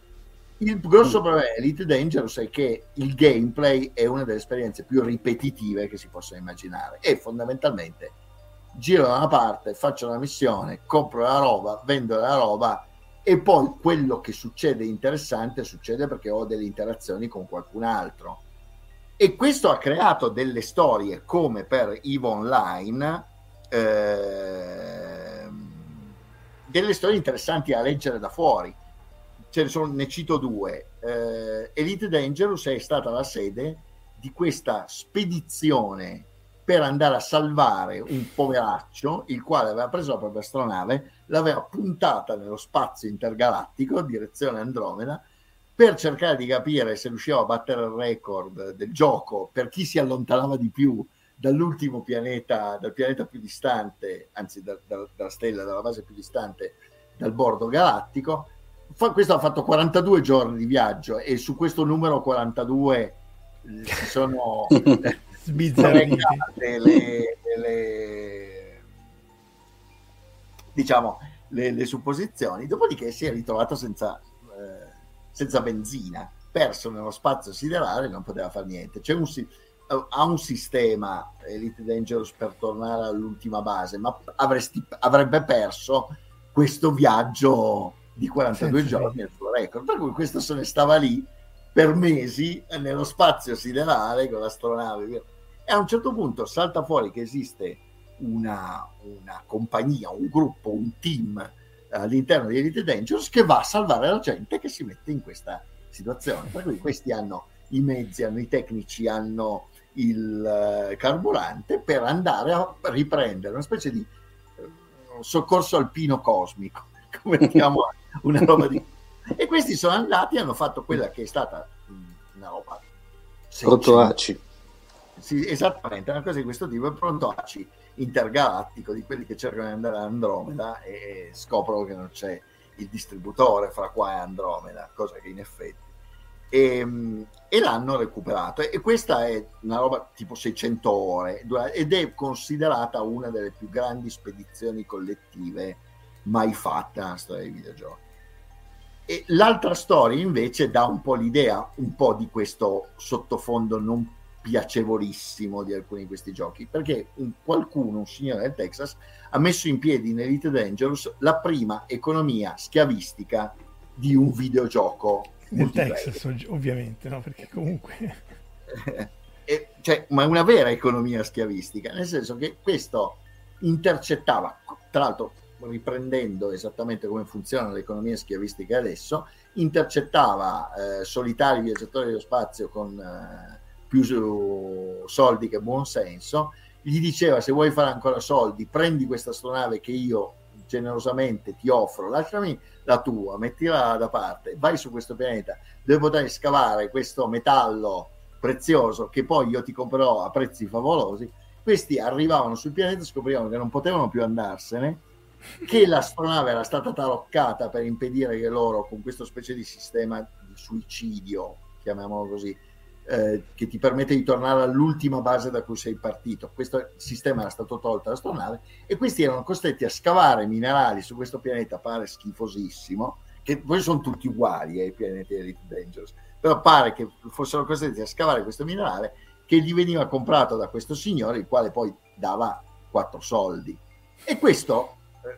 Il grosso problema di Elite Dangerous è che il gameplay è una delle esperienze più ripetitive che si possa immaginare e fondamentalmente giro da una parte, faccio una missione, compro la roba, vendo la roba e poi quello che succede interessante succede perché ho delle interazioni con qualcun altro. E questo ha creato delle storie come per EVE Online, eh, delle storie interessanti a leggere da fuori. Ce ne, sono, ne cito due. Eh, Elite Dangerous è stata la sede di questa spedizione per andare a salvare un poveraccio il quale aveva preso la propria astronave, l'aveva puntata nello spazio intergalattico, direzione Andromeda, per cercare di capire se riusciva a battere il record del gioco per chi si allontanava di più dall'ultimo pianeta, dal pianeta più distante, anzi da, da, dalla stella, dalla base più distante dal bordo galattico. Fa, questo ha fatto 42 giorni di viaggio e su questo numero 42 ci sono sbizzarrite le, le, diciamo le, le, supposizioni. Dopodiché si è ritrovato senza, eh, senza benzina. Perso nello spazio siderale non poteva fare niente. C'è un, ha un sistema Elite Dangerous per tornare all'ultima base ma avresti, avrebbe perso questo viaggio di 42 sì, giorni al suo record. Per cui questo se ne stava lì per mesi nello spazio siderale con l'astronave e a un certo punto salta fuori che esiste una, una compagnia, un gruppo, un team eh, all'interno di Elite Dangerous che va a salvare la gente che si mette in questa situazione. Per cui questi hanno i mezzi, hanno i tecnici, hanno il uh, carburante per andare a riprendere una specie di uh, soccorso alpino cosmico, come diciamo una roba di... E questi sono andati e hanno fatto quella che è stata una roba... Protoaci sì, esattamente, una cosa di questo tipo, è pronto ACI intergalattico di quelli che cercano di andare a Andromeda e scoprono che non c'è il distributore fra qua e Andromeda, cosa che in effetti. E, ehm, e l'hanno recuperato e questa è una roba tipo 600 ore ed è considerata una delle più grandi spedizioni collettive mai fatte nella storia dei videogiochi. E l'altra storia invece dà un po' l'idea un po' di questo sottofondo non piacevolissimo di alcuni di questi giochi, perché un, qualcuno, un signore del Texas, ha messo in piedi in Elite Dangerous la prima economia schiavistica di un videogioco. Nel Texas, ovviamente, no? Perché comunque... e, cioè, ma una vera economia schiavistica, nel senso che questo intercettava, tra l'altro riprendendo esattamente come funziona l'economia schiavistica adesso, intercettava eh, solitari viaggiatori dello spazio con... Eh, più soldi che buon senso, gli diceva se vuoi fare ancora soldi prendi questa astronave che io generosamente ti offro, lasciami la tua, mettila da parte, vai su questo pianeta dove potrai scavare questo metallo prezioso che poi io ti comprerò a prezzi favolosi. Questi arrivavano sul pianeta e scoprivano che non potevano più andarsene, che l'astronave era stata taroccata per impedire che loro, con questo specie di sistema di suicidio, chiamiamolo così, eh, che ti permette di tornare all'ultima base da cui sei partito. Questo sistema era stato tolto dall'astronave e questi erano costretti a scavare minerali su questo pianeta, pare schifosissimo, che poi sono tutti uguali ai pianeti Elite Dangerous, però pare che fossero costretti a scavare questo minerale che gli veniva comprato da questo signore, il quale poi dava quattro soldi. E questo eh,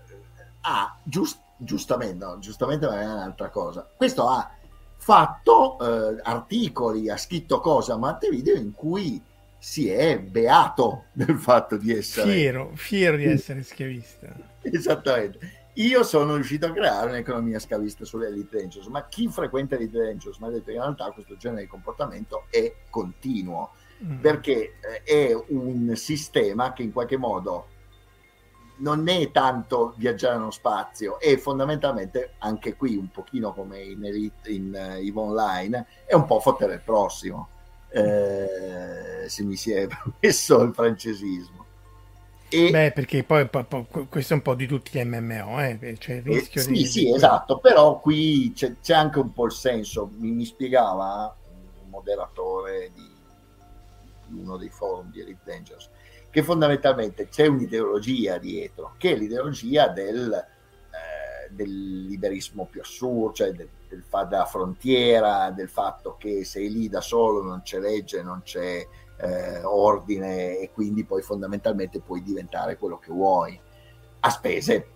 ha giusto giustamente, no, giustamente ma è un'altra cosa. Questo ha fatto eh, articoli, ha scritto cose a Montevideo in cui si è beato del fatto di essere fiero, fiero di essere schiavista. Esattamente. Io sono riuscito a creare un'economia scavista sulle Elite Dangerous, ma chi frequenta Elite Dangerous mi ha detto che in realtà questo genere di comportamento è continuo, mm. perché eh, è un sistema che in qualche modo non è tanto viaggiare nello spazio, è fondamentalmente anche qui un pochino come in Elite, in uh, EVE Online, è un po' fottere il prossimo, eh, se mi si è permesso il francesismo. E... Beh, perché poi, poi, poi, questo è un po' di tutti gli MMO, eh? c'è il rischio eh, sì, di... Sì, esatto, però qui c'è, c'è, anche un po' il senso, mi, mi spiegava un moderatore di, di uno dei forum di Elite Dangerous, che fondamentalmente c'è un'ideologia dietro, che è l'ideologia del, eh, del liberismo più assurdo, cioè del, del fatto della frontiera, del fatto che sei lì da solo, non c'è legge, non c'è eh, ordine e quindi poi fondamentalmente puoi diventare quello che vuoi a spese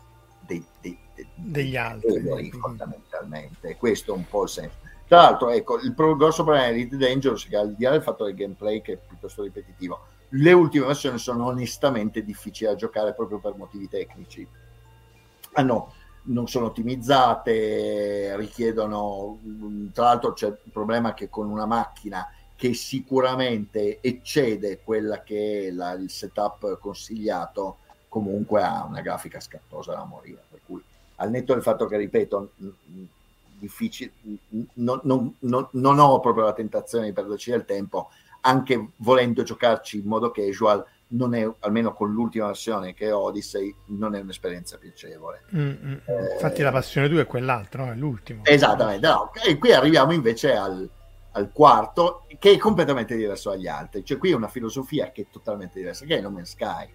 dei, dei, dei, degli altri dei, fondamentalmente. Questo è un po' il senso. Tra l'altro ecco il grosso problema di Elite Dangerous che al di là del fatto del gameplay che è piuttosto ripetitivo le ultime versioni sono onestamente difficili da giocare proprio per motivi tecnici hanno non sono ottimizzate, richiedono, tra l'altro c'è il problema che con una macchina che sicuramente eccede quella che è la, il setup consigliato, comunque ha una grafica scattosa da morire. Per cui, al netto del fatto che, ripeto, difficile, non, non, non, non ho proprio la tentazione di perderci del tempo, anche volendo giocarci in modo casual, non è, almeno con l'ultima versione che è Odyssey, non è un'esperienza piacevole. Mm-hmm. Eh, Infatti la passione 2 è quell'altro, è l'ultimo. Esattamente, no. e qui arriviamo invece al, al quarto, che è completamente diverso dagli altri. Cioè, qui è una filosofia che è totalmente diversa, che è No Man's Sky.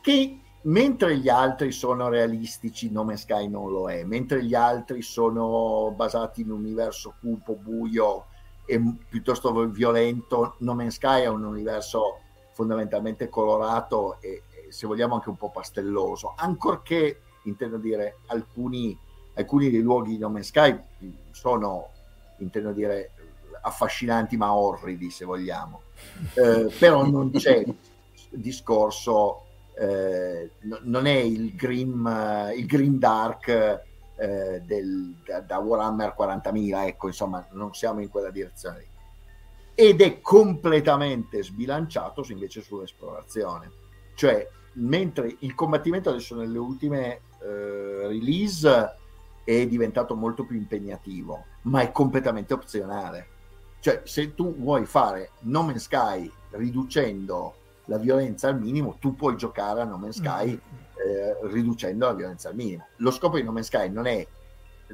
Che mentre gli altri sono realistici, No Man's Sky non lo è. Mentre gli altri sono basati in un universo cupo, buio e piuttosto violento, No Man's Sky è un universo fondamentalmente colorato e, e se vogliamo anche un po' pastelloso, ancorché intendo dire alcuni, alcuni dei luoghi di No Man's Sky sono intendo dire affascinanti ma orridi se vogliamo, eh, però non c'è discorso, eh, no, non è il grim, il grim dark eh, del, da, da, Warhammer 40.000, ecco insomma non siamo in quella direzione ed è completamente sbilanciato invece sull'esplorazione, cioè mentre il combattimento adesso nelle ultime eh, release è diventato molto più impegnativo, ma è completamente opzionale. Cioè, se tu vuoi fare No Man's Sky riducendo la violenza al minimo, tu puoi giocare a No Man's Sky mm-hmm. Eh, riducendo la violenza al minimo. Lo scopo di No Man's Sky non è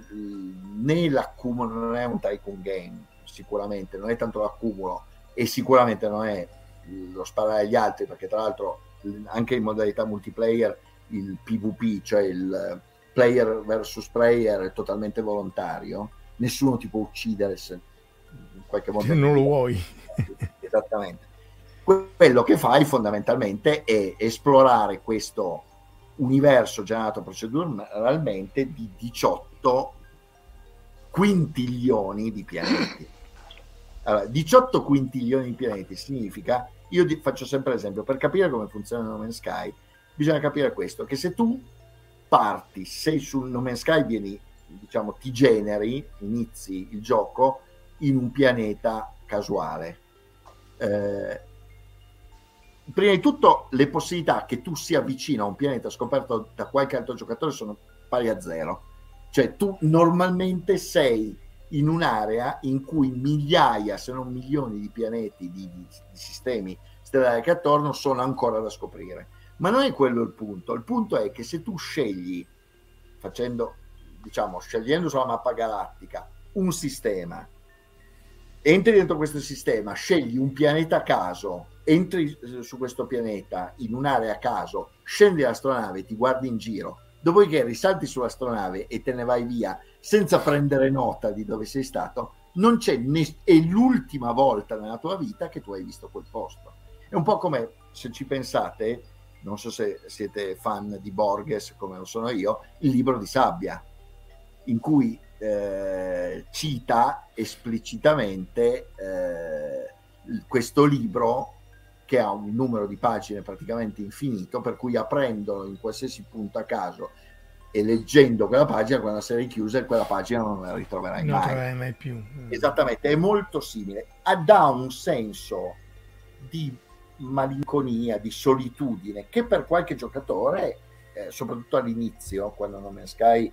né l'accumulo, non è un tycoon game, sicuramente, non è tanto l'accumulo e sicuramente non è lo sparare agli altri, perché tra l'altro anche in modalità multiplayer il PvP, cioè il player versus player è totalmente volontario, nessuno ti può uccidere se qualche modo. Se non lo vuoi. Esattamente. Quello che fai fondamentalmente è esplorare questo universo generato proceduralmente di 18 quintiglioni di pianeti. Allora, 18 quintiglioni di pianeti significa, io faccio sempre l'esempio, per capire come funziona No Man's Sky, bisogna capire questo, che se tu parti, sei sul No Man's Sky, vieni, diciamo, ti generi, inizi il gioco in un pianeta casuale. Eh, prima di tutto le possibilità che tu sia vicino a un pianeta scoperto da qualche altro giocatore sono pari a zero. Cioè tu normalmente sei in un'area in cui migliaia, se non milioni di pianeti, di, di, di sistemi stellari che attorno sono ancora da scoprire. Ma non è quello il punto. Il punto è che se tu scegli, facendo, diciamo, scegliendo sulla mappa galattica un sistema entri dentro questo sistema, scegli un pianeta a caso, entri eh, su questo pianeta in un'area a caso, scendi l'astronave, ti guardi in giro, dopodiché risalti sull'astronave e te ne vai via senza prendere nota di dove sei stato, non c'è ne- è l'ultima volta nella tua vita che tu hai visto quel posto. È un po' come se ci pensate, non so se siete fan di Borges come lo sono io, il libro di sabbia, in cui eh, cita esplicitamente eh, questo libro che ha un numero di pagine praticamente infinito, per cui aprendolo in qualsiasi punto a caso e leggendo quella pagina, quando la serie è chiusa, quella pagina non la ritroverai non mai. Non mai più. Esattamente, è molto simile. Ha un senso di malinconia, di solitudine, che per qualche giocatore, eh, soprattutto all'inizio, quando Non Man's Sky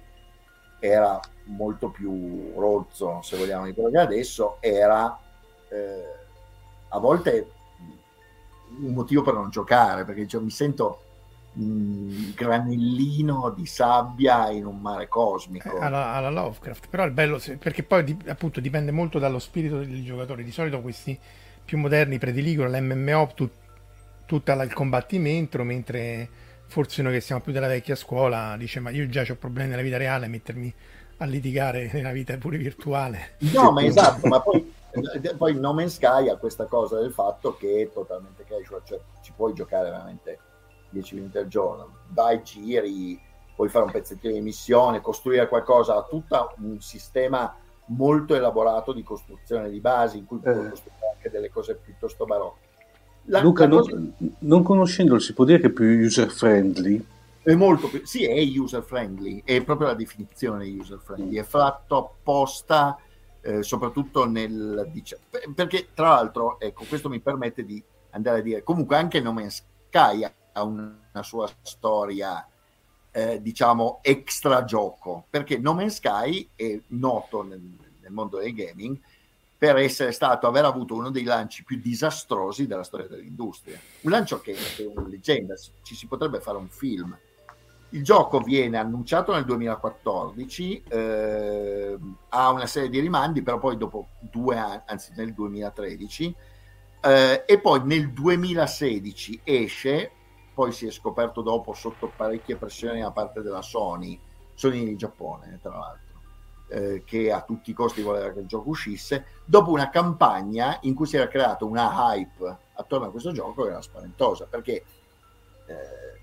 era molto più rozzo, se vogliamo, di quello che adesso, era eh, a volte un motivo per non giocare, perché cioè, mi sento un granellino di sabbia in un mare cosmico. Eh, alla, alla Lovecraft, però è bello perché poi di, appunto dipende molto dallo spirito del giocatore. Di solito questi più moderni prediligono l'MMO tut, tutto il combattimento, mentre forse noi che siamo più della vecchia scuola dice ma io già ho problemi nella vita reale, mettermi a litigare nella vita pure virtuale. No, ma esatto, ma poi, poi No Man's Sky ha questa cosa del fatto che è totalmente casual, cioè ci puoi giocare veramente 10 minuti al giorno, vai, giri, puoi fare un pezzettino di missione, costruire qualcosa, ha tutto un sistema molto elaborato di costruzione di basi in cui puoi eh. costruire anche delle cose piuttosto barocche. La, Luca, la cosa... non, non conoscendolo, si può dire che è più user friendly? È molto più, sì, è user friendly, è proprio la definizione user friendly, è fatto apposta, eh, soprattutto nel perché tra l'altro, ecco, questo mi permette di andare a dire, comunque anche No Man's Sky ha una, sua storia eh, diciamo extra gioco perché No Man's Sky è noto nel, nel, mondo del gaming per essere stato aver avuto uno dei lanci più disastrosi della storia dell'industria. Un lancio che è una leggenda ci si potrebbe fare un film il gioco viene annunciato nel 2014 eh, ha una serie di rimandi però poi dopo due anni anzi nel 2013 eh, e poi nel 2016 esce poi si è scoperto dopo sotto parecchie pressioni da parte della Sony, Sony di Giappone tra l'altro, eh, che a tutti i costi voleva che il gioco uscisse, dopo una campagna in cui si era creata una hype attorno a questo gioco che era spaventosa, perché eh,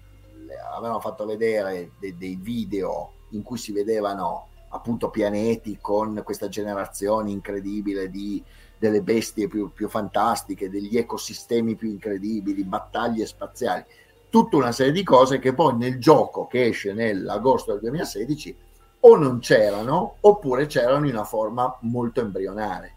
avevano fatto vedere de- dei video in cui si vedevano appunto pianeti con questa generazione incredibile di delle bestie più, più fantastiche, degli ecosistemi più incredibili, battaglie spaziali tutta una serie di cose che poi nel gioco che esce nell'agosto del 2016 o non c'erano oppure c'erano in una forma molto embrionale.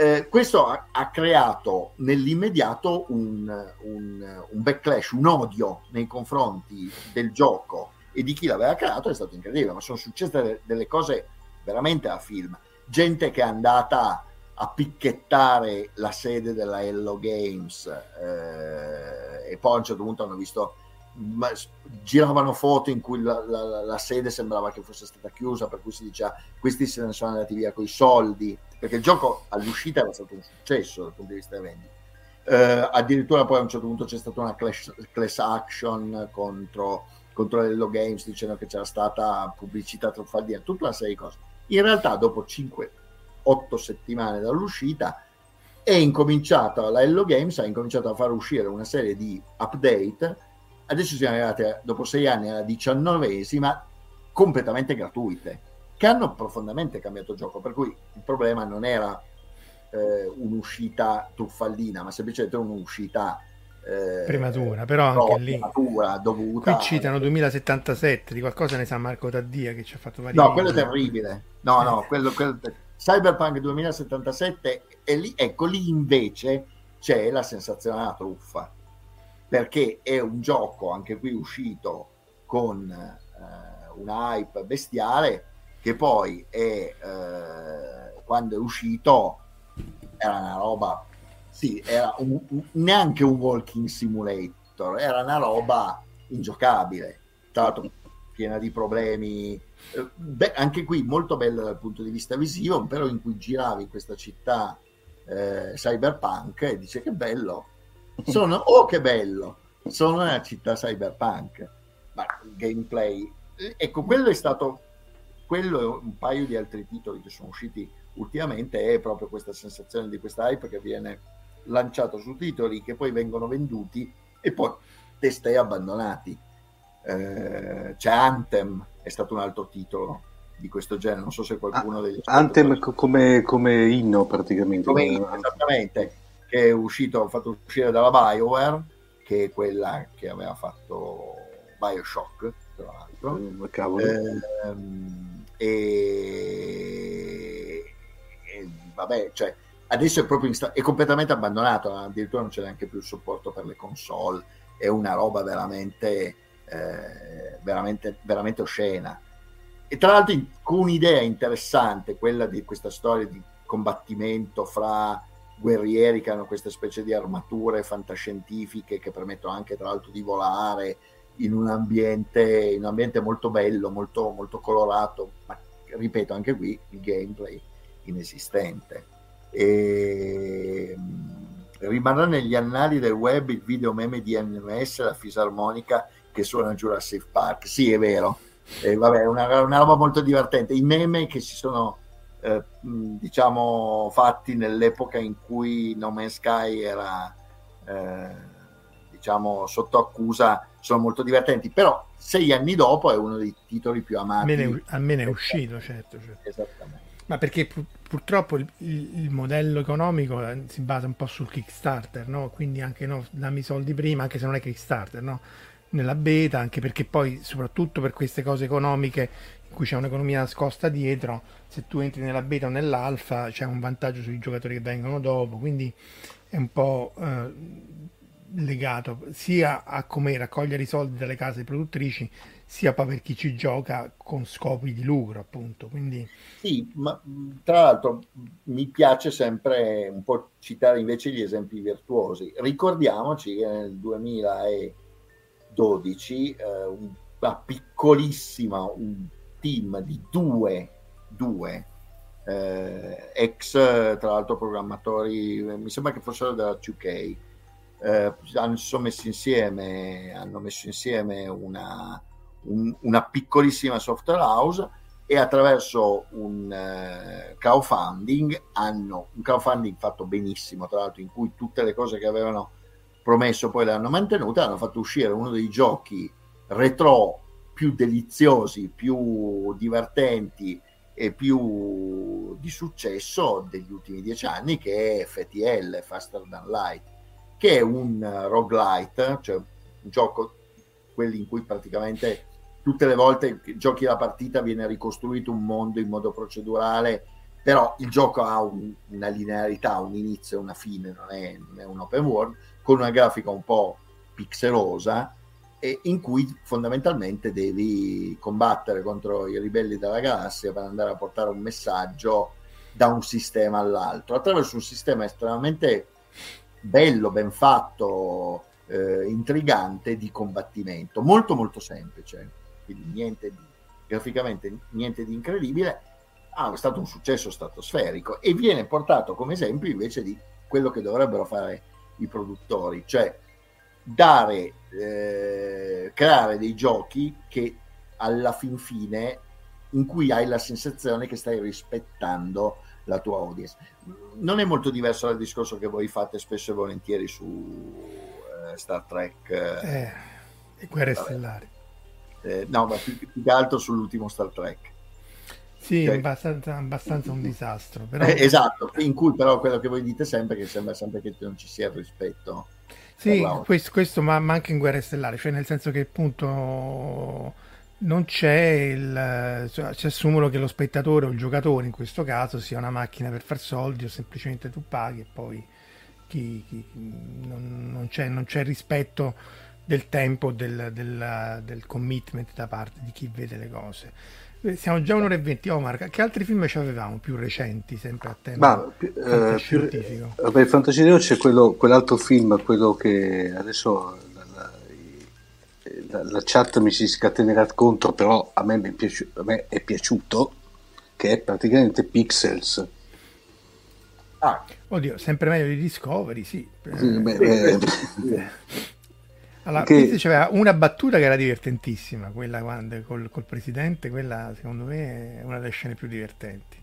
Eh, questo ha, ha, creato nell'immediato un, un, un, backlash, un odio nei confronti del gioco e di chi l'aveva creato è stato incredibile, ma sono successe delle, cose veramente a film. Gente che è andata a picchettare la sede della Hello Games eh, e poi a un certo punto hanno visto giravano foto in cui la, la, la, sede sembrava che fosse stata chiusa per cui si diceva questi se ne sono andati via con i soldi. Perché il gioco all'uscita era stato un successo dal punto di vista dei vendite eh, addirittura poi a un certo punto c'è stata una class, class action contro, contro Hello Games dicendo che c'era stata pubblicità truffaldina tutta una serie di cose. In realtà dopo 5 otto settimane dall'uscita, è incominciata, la Hello Games ha incominciato a far uscire una serie di update, adesso siamo arrivati dopo sei anni alla diciannovesima, completamente gratuite, che hanno profondamente cambiato il gioco, per cui il problema non era eh, un'uscita truffaldina, ma semplicemente un'uscita eh, prematura, però anche lì. prematura, dovuta. Qui citano 2077 di qualcosa ne sa Marco Taddia che ci ha fatto vari no, quello è terribile. No, no, quello, quello, Cyberpunk 2077 e lì, ecco lì invece c'è la sensazione della truffa perché è un gioco anche qui uscito con eh, una hype bestiale che poi è eh, quando è uscito era una roba sì, era un, neanche un walking simulator era una roba ingiocabile. Tra l'altro piena di problemi eh, beh, anche qui molto bella dal punto di vista visivo, però in cui giravi questa città eh, cyberpunk e dice che bello, sono, oh che bello, sono una città cyberpunk, ma il gameplay, ecco quello è stato, quello e un paio di altri titoli che sono usciti ultimamente è proprio questa sensazione di questa hype che viene lanciato su titoli che poi vengono venduti e poi testei abbandonati. Eh, c'è Anthem, è stato un altro titolo di questo genere, non so se qualcuno ah, degli Anthem come, come, inno praticamente. Come inno, esattamente, che è uscito, fatto uscire dalla BioWare, che è quella che aveva fatto Bioshock, tra l'altro. Mm, eh, e, e, vabbè, cioè, adesso è proprio insta- è completamente abbandonato, addirittura non c'è neanche più il supporto per le console, è una roba veramente, eh, veramente, veramente oscena. E tra l'altro con un'idea interessante, quella di questa storia di combattimento fra guerrieri che hanno questa specie di armature fantascientifiche che permettono anche tra l'altro di volare in un ambiente, in un ambiente molto bello, molto, molto colorato, ma ripeto anche qui il gameplay inesistente. E, rimarrà negli annali del web il video meme di NMS, la fisarmonica che suona Jurassic Park. Sì, è vero. E vabbè, è una, una roba molto divertente. I meme che si sono eh, diciamo fatti nell'epoca in cui No Man's Sky era eh, diciamo sotto accusa sono molto divertenti però sei anni dopo è uno dei titoli più amati almeno, almeno è uscito certo, certo. esattamente ma perché pur, purtroppo il, il, modello economico eh, si basa un po' sul Kickstarter no? quindi anche no, dammi i soldi prima anche se non è Kickstarter no? nella beta anche perché poi soprattutto per queste cose economiche in cui c'è un'economia nascosta dietro, se tu entri nella beta o nell'alfa c'è un vantaggio sui giocatori che vengono dopo, quindi è un po' eh, legato sia a come raccogliere i soldi dalle case produttrici, sia per chi ci gioca con scopi di lucro, appunto. Quindi... Sì, ma tra l'altro mi piace sempre un po' citare invece gli esempi virtuosi. Ricordiamoci che nel 2012 eh, una piccolissima, un team di due, due eh, ex, tra l'altro, programmatori, mi sembra che fossero della 2K, eh, hanno, messi insieme, hanno messo insieme una, un, una piccolissima software house e attraverso un uh, crowdfunding hanno un crowdfunding fatto benissimo, tra l'altro in cui tutte le cose che avevano promesso poi le hanno mantenute, hanno fatto uscire uno dei giochi retro più deliziosi, più divertenti più di successo degli ultimi dieci anni che è FTL, Faster Than Light, che è un roguelite, cioè un gioco, quelli in cui praticamente tutte le volte che giochi la partita viene ricostruito un mondo in modo procedurale, però il gioco ha un, una linearità, un inizio e una fine, non è, non è un open world, con una grafica un po' pixelosa, e in cui fondamentalmente devi combattere contro i ribelli della galassia per andare a portare un messaggio da un sistema all'altro. Attraverso un sistema estremamente bello, ben fatto, eh, intrigante di combattimento, molto molto semplice, quindi niente di, graficamente niente di incredibile, ah, stato un successo stratosferico e viene portato come esempio invece di quello che dovrebbero fare i produttori, cioè dare, eh, creare dei giochi che alla fin fine in cui hai la sensazione che stai rispettando la tua audience. Non è molto diverso dal discorso che voi fate spesso e volentieri su eh, Star Trek eh, e Guerre vabbè. Stellari. Eh, no, ma più, più, che altro sull'ultimo Star Trek. Sì, cioè, abbastanza, abbastanza, un disastro. Però... Eh, esatto, in cui però quello che voi dite sempre è che sembra sempre che non ci sia il rispetto sì, questo, questo ma, ma, anche in Guerre Stellari, cioè nel senso che appunto non c'è il... Cioè, ci assumono che lo spettatore o il giocatore in questo caso sia una macchina per far soldi o semplicemente tu paghi e poi chi, chi, non, non, c'è, non, c'è, rispetto del tempo, del, del, del commitment da parte di chi vede le cose. Eh, siamo già un'ora e venti. Omar, che altri film ci avevamo più recenti, sempre a tema Ma, eh, scientifico? Vabbè, Fantascientifico c'è quello, quell'altro film, quello che adesso la, la, la, la, chat mi si scatenerà contro, però a me, piaci- a me, è piaciuto, che è praticamente Pixels. Ah. Oddio, sempre meglio di Discovery, sì. sì beh, eh, Allora, che... c'era una battuta che era divertentissima, quella quando, col, col, presidente, quella secondo me è una delle scene più divertenti.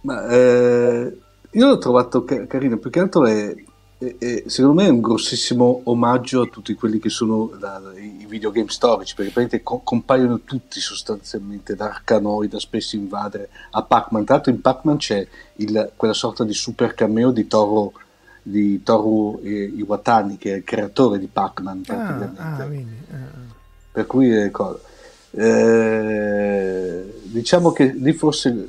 Ma eh, io l'ho trovato car- carino, più che altro è, e, e, secondo me è un grossissimo omaggio a tutti quelli che sono la, i videogame storici, perché co- compaiono tutti sostanzialmente, da Arkanoid a Space Invader a Pac-Man. Tra l'altro in Pac-Man c'è il, quella sorta di super cameo di Toro, di Toru Iwatani, che è il creatore di Pac-Man. Ah, ah, quindi, ah. Per cui eh, diciamo che lì forse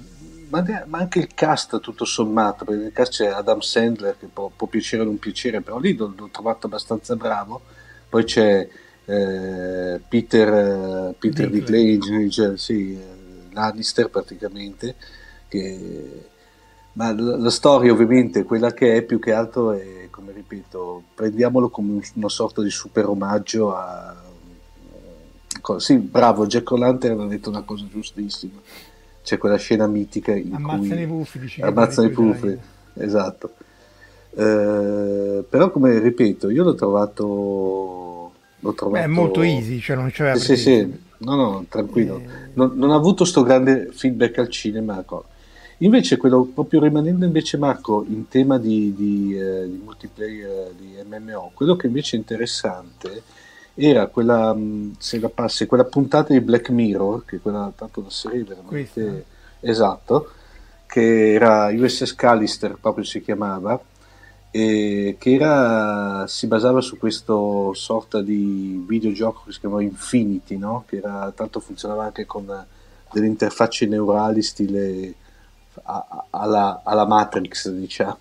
ma, ma, anche il cast tutto sommato, perché nel cast c'è Adam Sandler che può, può piacere o non piacere, però lì l'ho, l'ho trovato abbastanza bravo. Poi c'è eh, Peter, eh, Peter Dinklage, sì, eh, Lannister praticamente, che... ma la, la, storia ovviamente quella che è più che altro è, come ripeto, prendiamolo come una sorta di super omaggio a... Sì, bravo, Jack O'Lantern ha detto una cosa giustissima c'è quella scena mitica in ammazzano cui i puffi, dici ammazzano i puffi, esatto. Eh, però come ripeto, io l'ho trovato, l'ho trovato... Beh, è molto easy, cioè non c'era... Sì, sì, no, no, tranquillo. Eh... Non, non, ha avuto sto grande feedback al cinema. Ecco. Invece quello, proprio rimanendo invece Marco in tema di, di, eh, di multiplayer, di MMO, quello che invece è interessante era quella, mm, se la passi, quella puntata di Black Mirror, che è quella tanto da serie veramente Questa. esatto, che era USS Callister, proprio si chiamava, e che era, si basava su questo sorta di videogioco che si chiamava Infinity, no? che era, tanto funzionava anche con delle interfacce neurali stile alla, alla Matrix, diciamo.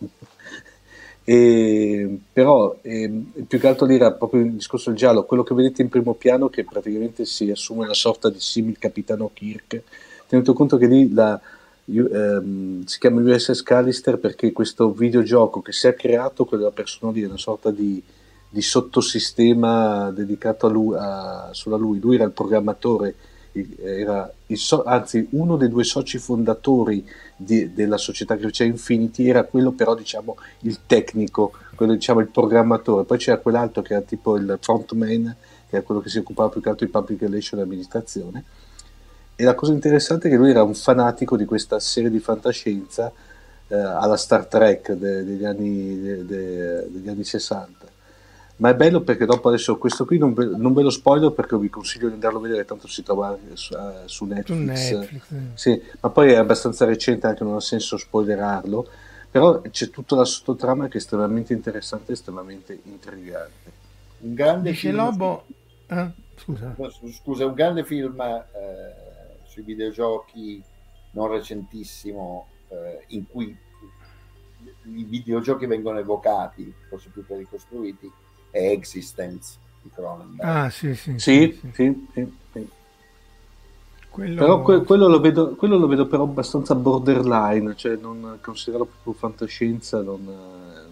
E, però eh, più che altro lì era proprio il discorso del giallo, quello che vedete in primo piano che praticamente si assume una sorta di simile capitano Kirk, tenuto conto che lì la, ehm, si chiama USS Callister perché questo videogioco che si è creato, quello della persona lì, è una sorta di, di sottosistema dedicato a lui, a, solo a lui, lui era il programmatore era so- anzi uno dei due soci fondatori di, della società che faceva Infinity era quello però diciamo il tecnico, quello diciamo il programmatore, poi c'era quell'altro che era tipo il frontman, che era quello che si occupava più che altro di public relation e amministrazione. E la cosa interessante è che lui era un fanatico di questa serie di fantascienza eh, alla Star Trek de- degli, anni, de- de- degli anni 60 ma è bello perché dopo adesso questo qui non ve, non ve lo spoiler perché vi consiglio di andarlo a vedere tanto si trova su, uh, su Netflix, su Netflix eh. sì, ma poi è abbastanza recente anche non ha senso spoilerarlo però c'è tutta la sottotrama che è estremamente interessante e estremamente intrigante un grande Dice film Lobo eh? scusa. scusa un grande film eh, sui videogiochi non recentissimo eh, in cui i videogiochi vengono evocati forse più che ricostruiti è Existence di Cronenberg. Ah, sì, sì. Sì, sì, sì, sì, sì. Quello... Però que- quello, lo vedo, quello, lo vedo, però abbastanza borderline, cioè non considero proprio fantascienza, non...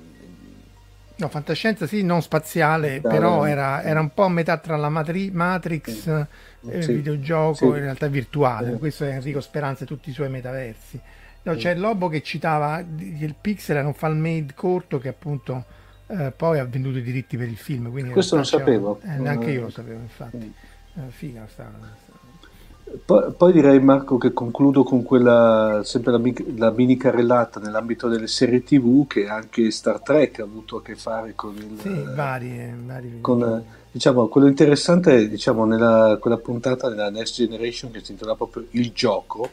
No, fantascienza sì, non spaziale, da, però era, era, un po' a metà tra la Matri- Matrix e il sì, videogioco, sì. in realtà virtuale. Questo è Enrico Speranza e tutti i suoi metaversi. No, c'è Lobo che citava il Pixel era un fan made corto che appunto eh, poi ha venduto i diritti per il film. Questo non sapevo. Eh, neanche io lo sapevo, infatti. Eh, figa sta, poi, poi, direi Marco che concludo con quella sempre la, la, mini carrellata nell'ambito delle serie tv che anche Star Trek ha avuto a che fare con il sì, vari, vari con, diciamo, quello interessante è diciamo, nella, quella puntata della Next Generation che si intitola proprio Il gioco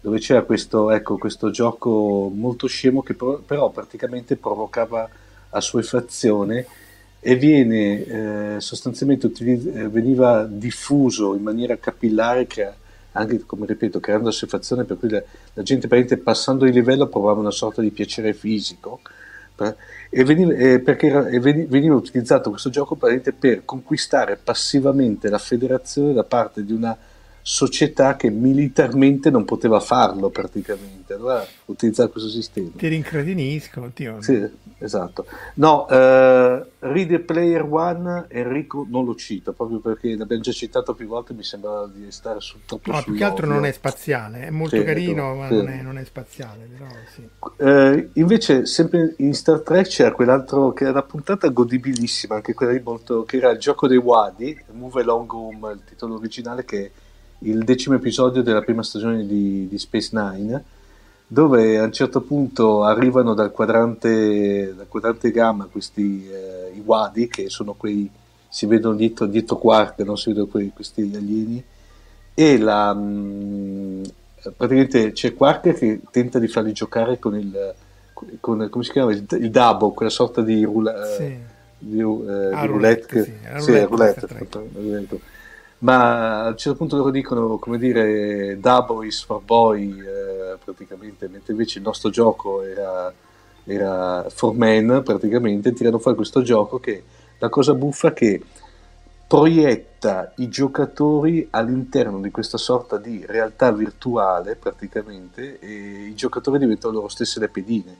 dove c'era questo, ecco, questo gioco molto scemo che però, però praticamente provocava assuefazione e viene eh, sostanzialmente utilizz- eh, veniva diffuso in maniera capillare crea- anche come ripeto creando assuefazione per cui la, la gente passando di livello provava una sorta di piacere fisico per, e, veniva, eh, perché era, e veniva utilizzato questo gioco per conquistare passivamente la federazione da parte di una società che militarmente non poteva farlo praticamente, allora utilizzare questo sistema. Ti rincredinisco, Dio. Sì, esatto. No, eh, Reader Player One, Enrico non lo cito, proprio perché l'abbiamo già citato più volte, mi sembra di stare su troppo No, più che altro non è spaziale, è molto sì, carino, ma sì. non, è, non, è, spaziale. Però, sì. eh, invece, sempre in Star Trek c'era quell'altro che era una puntata godibilissima, anche quella di molto, che era il gioco dei Wadi, Move Along Home, il titolo originale che il decimo episodio della prima stagione di, di Space Nine, dove a un certo punto arrivano dal quadrante, dal quadrante gamma questi eh, i Wadi, che sono quei, si vedono dietro, dietro Quark, non si vedono quei, questi alieni, e la, mh, mm, praticamente c'è Quark che tenta di farli giocare con il, con, come si chiama, il, il Dabo, quella sorta di, rula, sì. di, eh, ah, di roulette, roulette, sì, roulette, roulette ma a un certo punto loro dicono come dire Dabo is for boy eh, praticamente mentre invece il nostro gioco era, era for men praticamente tirano fuori questo gioco che la cosa buffa che proietta i giocatori all'interno di questa sorta di realtà virtuale praticamente e i giocatori diventano loro stesse le pedine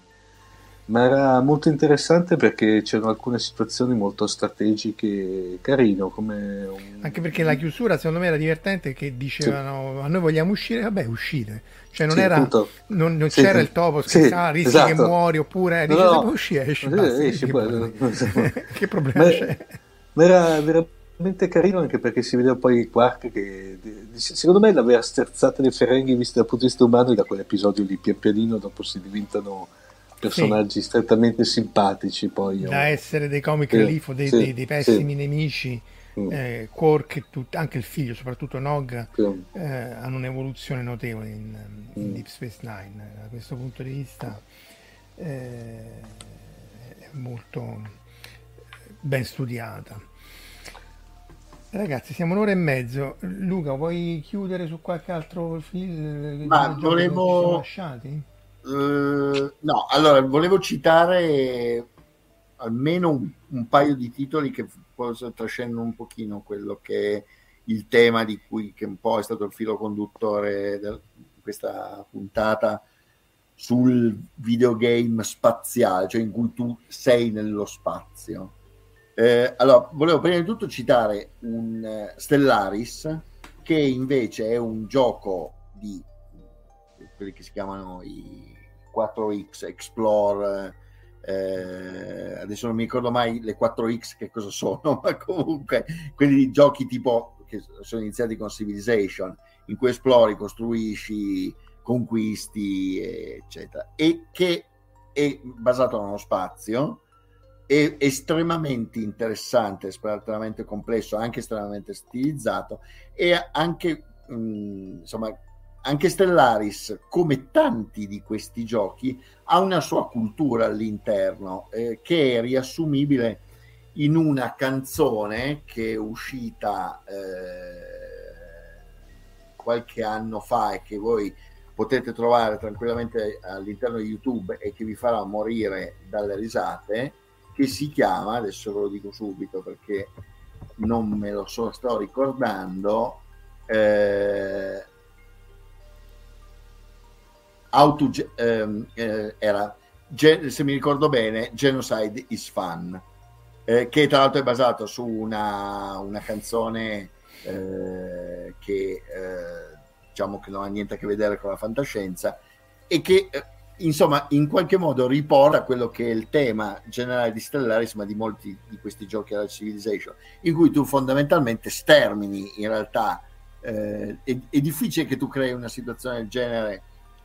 ma era molto interessante perché c'erano alcune situazioni molto strategiche carino come un... anche perché la chiusura secondo me era divertente che dicevano sì. a noi vogliamo uscire vabbè uscire cioè non, sì, era, non, non sì, c'era il topo scherzava rischi esatto. che muori oppure dice no, no. uscire esci, basta, esci, che problema ma, c'è ma era veramente carino anche perché si vedeva poi Quark che secondo me l'aveva sterzata dei Ferenghi visto dal punto di vista umano e da quell'episodio lì pian pianino dopo si diventano personaggi sì. strettamente simpatici poi da essere dei comic sì, relief dei, sì, dei, dei, pessimi nemici mm. eh, Quark tut- anche il figlio soprattutto Nog eh, hanno un'evoluzione notevole in, in mm. Deep Space Nine da questo punto di vista eh, è molto ben studiata Ragazzi, siamo un'ora e mezzo. Luca, vuoi chiudere su qualche altro film? Ma volevo... lasciati? Uh, no, allora volevo citare almeno un, un, paio di titoli che forse trascendono un pochino quello che è il tema di cui che un po' è stato il filo conduttore di questa puntata sul videogame spaziale, cioè in cui tu sei nello spazio. Eh, allora, volevo prima di tutto citare un uh, Stellaris, che invece è un gioco di quelli che si chiamano i 4X, Explore, eh, adesso non mi ricordo mai le 4X che cosa sono, ma comunque quelli giochi tipo che sono iniziati con Civilization, in cui esplori, costruisci, conquisti, eccetera, e che è basato nello spazio, è estremamente interessante, estremamente complesso, anche estremamente stilizzato e anche mh, mm, insomma anche Stellaris, come tanti di questi giochi, ha una sua cultura all'interno eh, che è riassumibile in una canzone che è uscita eh, qualche anno fa e che voi potete trovare tranquillamente all'interno di YouTube e che vi farà morire dalle risate, che si chiama, adesso ve lo dico subito perché non me lo so, sto ricordando, eh, auto, ehm, eh, era, se mi ricordo bene, Genocide is Fun, eh, che tra l'altro è basato su una, una canzone eh, che eh, diciamo che non ha niente a che vedere con la fantascienza e che eh, insomma in qualche modo riporta quello che è il tema generale di Stellaris ma di molti di questi giochi alla Civilization in cui tu fondamentalmente stermini in realtà eh, è, è difficile che tu crei una situazione del genere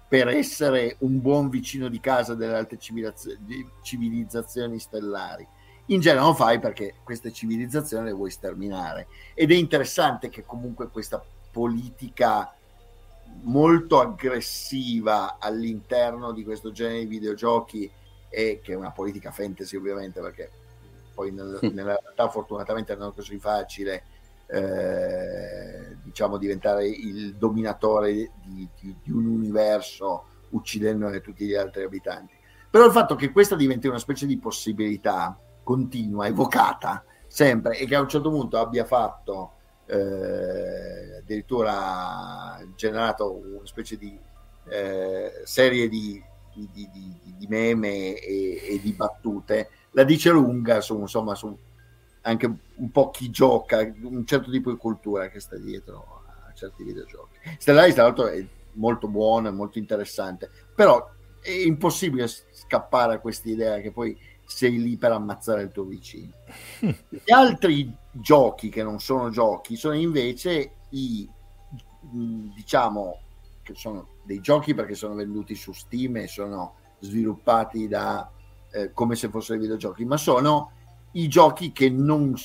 per essere un buon vicino di casa delle altre civilizzazioni stellari. In genere lo fai perché queste civilizzazioni le vuoi sterminare. Ed è interessante che comunque questa politica molto aggressiva all'interno di questo genere di videogiochi e che è una politica fantasy ovviamente perché poi nel, nella realtà fortunatamente non è così facile eh, diciamo diventare il dominatore di, di, di un universo uccidendone tutti gli altri abitanti. Però il fatto che questa diventi una specie di possibilità continua, evocata sempre e che a un certo punto abbia fatto eh, addirittura generato una specie di eh, serie di, di, meme e, e, di battute, la dice lunga su, insomma, su anche un po' chi gioca, un certo tipo di cultura che sta dietro a certi videogiochi. Stellaris, tra l'altro, è molto buono, è molto interessante, però è impossibile scappare a questa idea che poi sei lì per ammazzare il tuo vicino. Gli altri giochi che non sono giochi sono invece i, diciamo, che sono dei giochi perché sono venduti su Steam e sono sviluppati da eh, come se fossero videogiochi, ma sono i giochi che non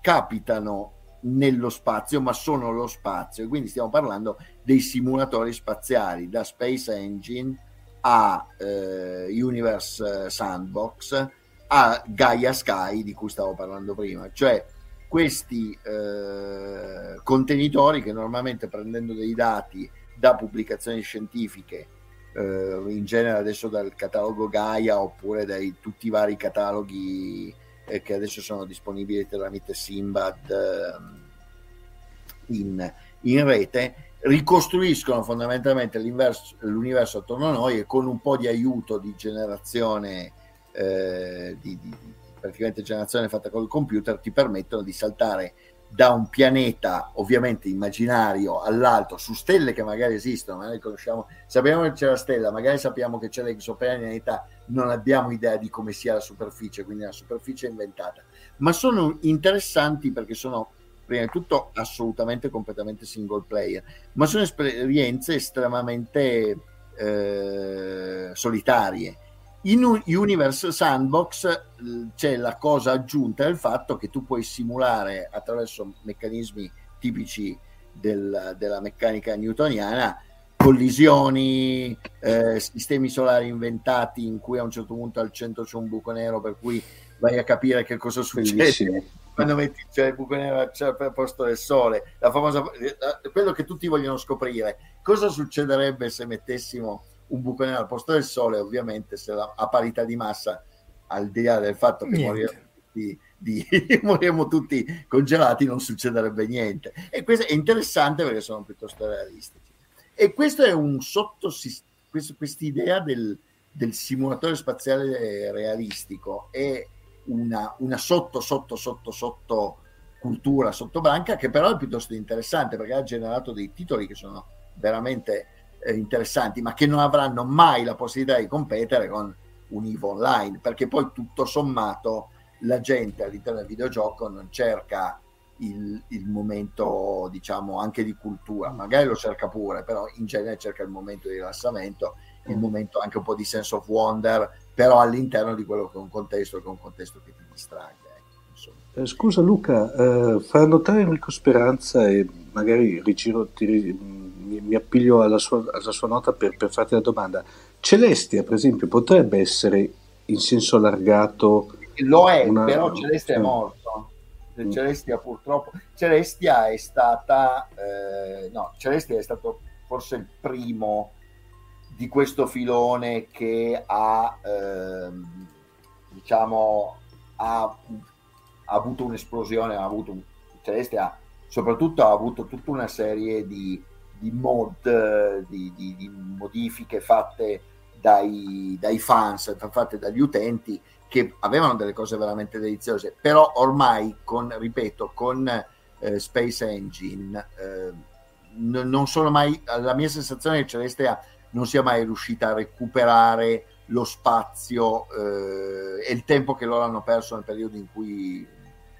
capitano nello spazio, ma sono lo spazio. Quindi stiamo parlando dei simulatori spaziali, da Space Engine a eh, Universe Sandbox a Gaia Sky di cui stavo parlando prima, cioè questi eh, contenitori che normalmente prendendo dei dati da pubblicazioni scientifiche, eh, in genere adesso dal catalogo Gaia oppure dai tutti i vari cataloghi eh, che adesso sono disponibili tramite Simbad ehm, in, in rete, ricostruiscono fondamentalmente l'universo attorno a noi e con un po' di aiuto di generazione eh, di, di, praticamente generazione fatta col computer ti permettono di saltare da un pianeta ovviamente immaginario all'altro su stelle che magari esistono, magari conosciamo, sappiamo che c'è la stella, magari sappiamo che c'è l'exopianeta, non abbiamo idea di come sia la superficie, quindi la superficie è inventata, ma sono interessanti perché sono prima di tutto assolutamente completamente single player, ma sono esperienze estremamente eh, solitarie in Universe Sandbox c'è la cosa aggiunta del fatto che tu puoi simulare attraverso meccanismi tipici del, della meccanica newtoniana collisioni, eh, sistemi solari inventati in cui a un certo punto al centro c'è un buco nero per cui vai a capire che cosa succede Bellissimo. quando metti cioè, il buco nero al posto del sole, la famosa, eh, quello che tutti vogliono scoprire, cosa succederebbe se mettessimo un buco nero al posto del Sole, ovviamente se la, a parità di massa, al di là del fatto che moriremo tutti, di, moriremo tutti congelati, non succederebbe niente. E questo è interessante perché sono piuttosto realistici. E questo è un sotto questa idea del, del, simulatore spaziale realistico è una, una sotto sotto sotto sotto cultura sottobranca che però è piuttosto interessante perché ha generato dei titoli che sono veramente eh, interessanti, ma che non avranno mai la possibilità di competere con un EVO online, perché poi tutto sommato la gente all'interno del videogioco non cerca il, il, momento, diciamo, anche di cultura, magari lo cerca pure, però in genere cerca il momento di rilassamento, il mm. momento anche un po' di sense of wonder, però all'interno di quello che è un contesto, che è un contesto che ti distragga. Ecco, eh, scusa Luca, eh, fa notare Enrico Speranza e magari rigiro, ti, mi, mi appiglio alla sua, alla sua nota per, per, farti la domanda. Celestia, per esempio, potrebbe essere in senso allargato. Lo è, una... però Celestia è morto. Mm. Celestia purtroppo. Celestia è stata. Eh, no, Celestia è stato forse il primo di questo filone che ha, ehm, diciamo, ha, ha, avuto un'esplosione, ha avuto un, Celestia soprattutto ha avuto tutta una serie di di mod, di, di, di modifiche fatte dai, dai, fans, fatte dagli utenti che avevano delle cose veramente deliziose, però ormai con, ripeto, con eh, Space Engine eh, n- non sono mai, la mia sensazione è che Celestia non sia mai riuscita a recuperare lo spazio eh, e il tempo che loro hanno perso nel periodo in cui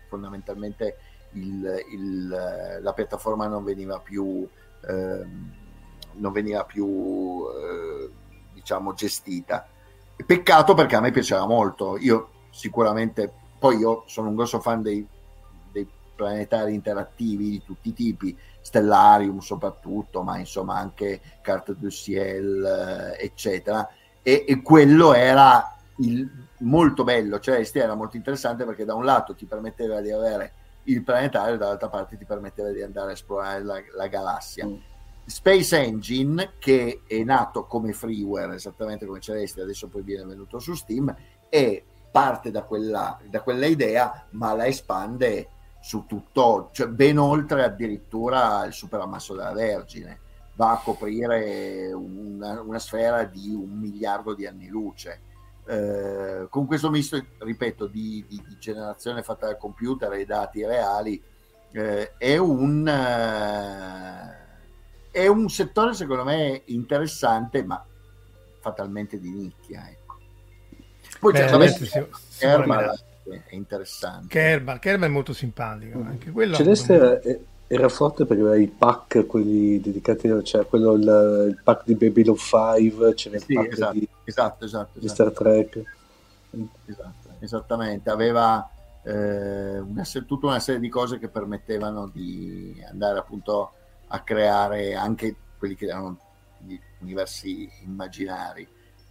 fondamentalmente il, il, la piattaforma non veniva più non veniva più eh, diciamo gestita. Peccato perché a me piaceva molto. Io sicuramente, poi io sono un grosso fan dei, dei planetari interattivi di tutti i tipi, Stellarium soprattutto, ma insomma anche Carte du Ciel, eh, eccetera. E, e, quello era il, molto bello, cioè era molto interessante perché da un lato ti permetteva di avere il planetario, dall'altra parte ti permetteva di andare a esplorare la, la galassia. Mm. Space Engine, che è nato come freeware, esattamente come Celeste, adesso poi viene venuto su Steam, e parte da quella, da quella idea, ma la espande su tutto, cioè ben oltre addirittura il superammasso della Vergine. Va a coprire una, una sfera di un miliardo di anni luce eh, con questo misto, ripeto, di, di, di, generazione fatta dal computer e dati reali, eh, è, un, eh, è un settore secondo me interessante, ma fatalmente di nicchia. Ecco. Poi certamente si, è interessante. Kerbal, Kerbal è molto simpatico. Anche quello Celeste, è, era forte perché aveva i pack, quelli dedicati, cioè quello, il, il pack di Babylon 5, c'era il pack esatto, di, esatto, esatto, di Star Trek. Esatto, esattamente, aveva eh, una, tutta una serie di cose che permettevano di andare appunto a creare anche quelli che erano gli universi immaginari.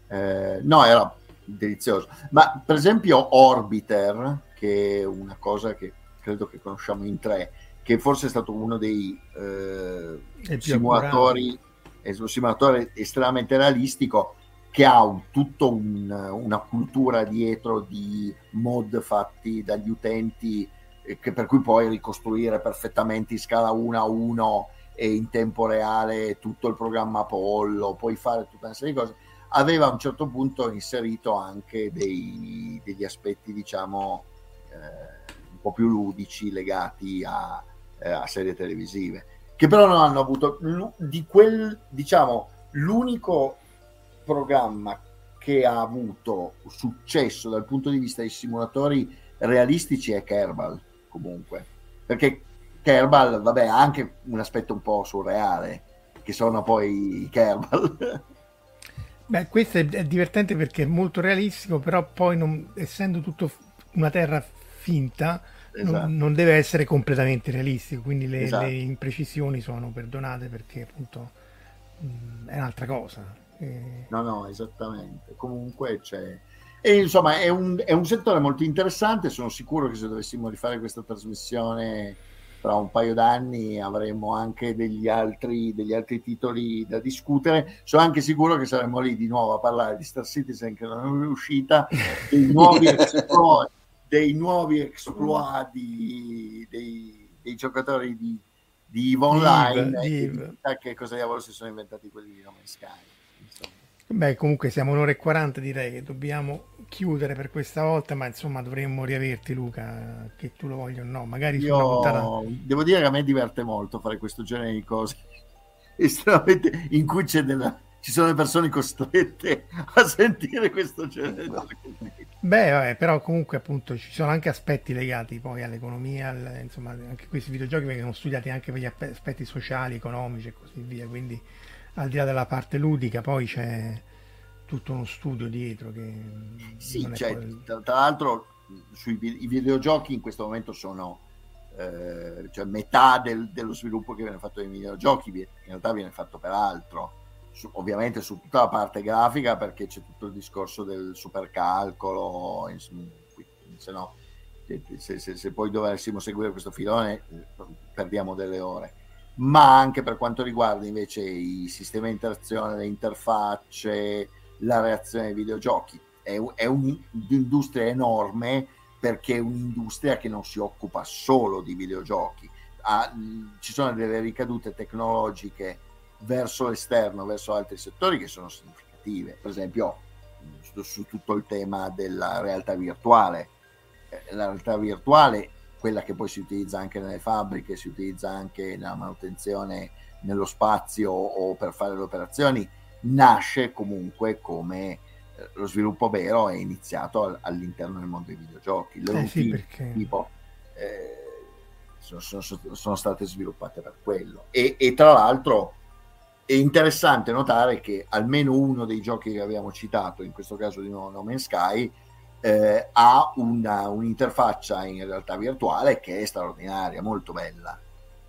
Eh, no, era delizioso. Ma per esempio Orbiter, che è una cosa che credo che conosciamo in tre, che forse è stato uno dei eh, simulatori, un simulatore estremamente realistico che ha un, tutto un, una cultura dietro di mod fatti dagli utenti eh, che per cui puoi ricostruire perfettamente in scala 1 a 1 e in tempo reale tutto il programma Apollo, puoi fare tutta una serie di cose. Aveva a un certo punto inserito anche dei, degli aspetti, diciamo, eh, un po' più ludici legati a, eh, a serie televisive, che però non hanno avuto di quel, diciamo, l'unico programma che ha avuto successo dal punto di vista dei simulatori realistici è Kerbal, comunque, perché Kerbal, vabbè, ha anche un aspetto un po' surreale, che sono poi i Kerbal. Beh, questo è, divertente perché è molto realistico, però poi non, essendo tutto una terra finta, esatto. non, non, deve essere completamente realistico, quindi le, esatto. le imprecisioni sono perdonate perché appunto mh, è un'altra cosa. E... No, no, esattamente. Comunque c'è... E insomma è un, è un settore molto interessante, sono sicuro che se dovessimo rifare questa trasmissione tra un paio d'anni avremo anche degli altri, degli altri, titoli da discutere. Sono anche sicuro che saremo lì di nuovo a parlare di Star Citizen che non è uscita, dei nuovi exploit, dei nuovi exploit di, dei, dei, giocatori di, di EVE Online Div, Div. che cosa diavolo si sono inventati quelli di No Man's Sky. Insomma. Beh, comunque siamo un'ora e 40, direi che dobbiamo chiudere per questa volta, ma insomma dovremmo riaverti Luca, che tu lo voglia o no, magari Io puntata... devo dire che a me diverte molto fare questo genere di cose, estremamente in cui c'è della ci sono le persone costrette a sentire questo genere. Di cose. Beh, vabbè, però comunque appunto ci sono anche aspetti legati poi all'economia, al, insomma anche questi videogiochi vengono studiati anche per gli aspetti sociali, economici e così via, quindi al di là della parte ludica poi c'è tutto uno studio dietro che... Sì, cioè, poi... tra, tra, l'altro sui i videogiochi in questo momento sono... Eh, cioè metà del, dello sviluppo che viene fatto nei videogiochi in realtà viene fatto per altro su, ovviamente su tutta la parte grafica perché c'è tutto il discorso del supercalcolo, se no se, se, se, poi dovessimo seguire questo filone perdiamo delle ore, ma anche per quanto riguarda invece i sistemi di interazione, le interfacce, la reazione ai videogiochi. È, è un'industria enorme perché è un'industria che non si occupa solo di videogiochi, ha, ci sono delle ricadute tecnologiche verso l'esterno, verso altri settori che sono significative. Per esempio, su, su tutto il tema della realtà virtuale. Eh, la realtà virtuale, quella che poi si utilizza anche nelle fabbriche, si utilizza anche nella manutenzione nello spazio o per fare le operazioni, nasce comunque come eh, lo sviluppo vero è iniziato all'interno del mondo dei videogiochi. Le eh sì, perché... tipo, eh, sono, sono, sono, state sviluppate per quello. E, e tra l'altro è interessante notare che almeno uno dei giochi che abbiamo citato, in questo caso di nuovo No Man's Sky, eh, ha una, un'interfaccia in realtà virtuale che è straordinaria, molto bella.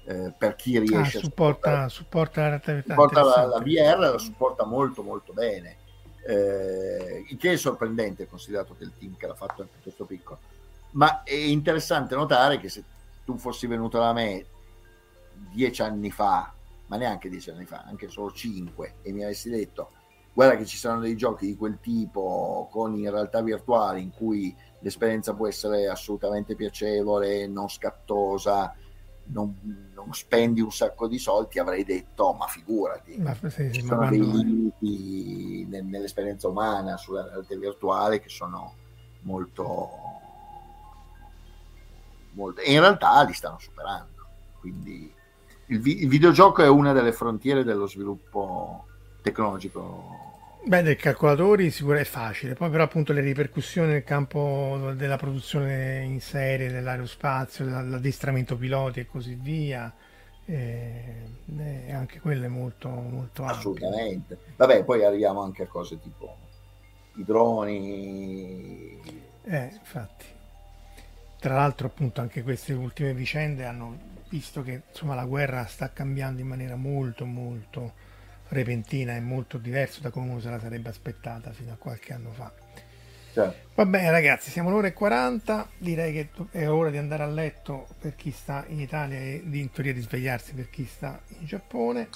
Eh, per chi riesce ah, supporta, a supporta la. Supporta la, la, VR, la supporta molto molto bene. Eh, il che è sorprendente considerato che il team che l'ha fatto è piuttosto piccolo. Ma è interessante notare che se tu fossi venuto da me dieci anni fa ma neanche dieci anni fa, anche solo cinque, e mi avessi detto guarda che ci saranno dei giochi di quel tipo con in realtà virtuale in cui l'esperienza può essere assolutamente piacevole, non scattosa, non, non spendi un sacco di soldi, avrei detto ma figurati, ma, sì, ci sono dei limiti nell'esperienza umana sulla realtà virtuale che sono molto, molto e in realtà li stanno superando, quindi il, vi- il videogioco è una delle frontiere dello sviluppo tecnologico. Beh, dei calcolatori sicuramente è facile, poi però appunto le ripercussioni nel campo della produzione in serie, dell'aerospazio, dell'addestramento piloti e così via, eh, eh, anche quello è molto, molto assolutamente. Ampio. vabbè poi arriviamo anche a cose tipo i droni. Eh infatti. Tra l'altro appunto anche queste ultime vicende hanno visto che insomma la guerra sta cambiando in maniera molto molto repentina e molto diversa da come uno se la sarebbe aspettata fino a qualche anno fa Certo. Va bene ragazzi, siamo all'ora e 40, direi che è ora di andare a letto per chi sta in Italia e di, in teoria di svegliarsi per chi sta in Giappone.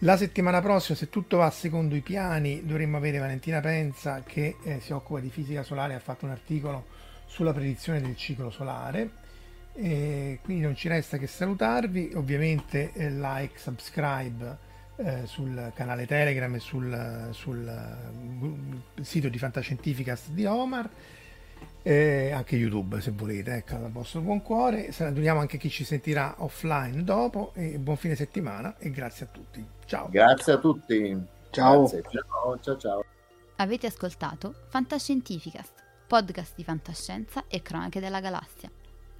La settimana prossima, se tutto va secondo i piani, dovremmo avere Valentina Penza che eh, si occupa di fisica solare, ha fatto un articolo sulla predizione del ciclo solare. E quindi non ci resta che salutarvi, ovviamente eh, like, subscribe eh, sul canale Telegram e sul, sul uh, sito di Fantascientificast di Omar. Eh, anche YouTube se volete, ecco, al vostro buon cuore. Salutiamo anche chi ci sentirà offline dopo e buon fine settimana e grazie a tutti. Ciao. Grazie a tutti. Ciao. Ciao, ciao, ciao. Avete ascoltato Fantascientificast, podcast di fantascienza e cronache della galassia,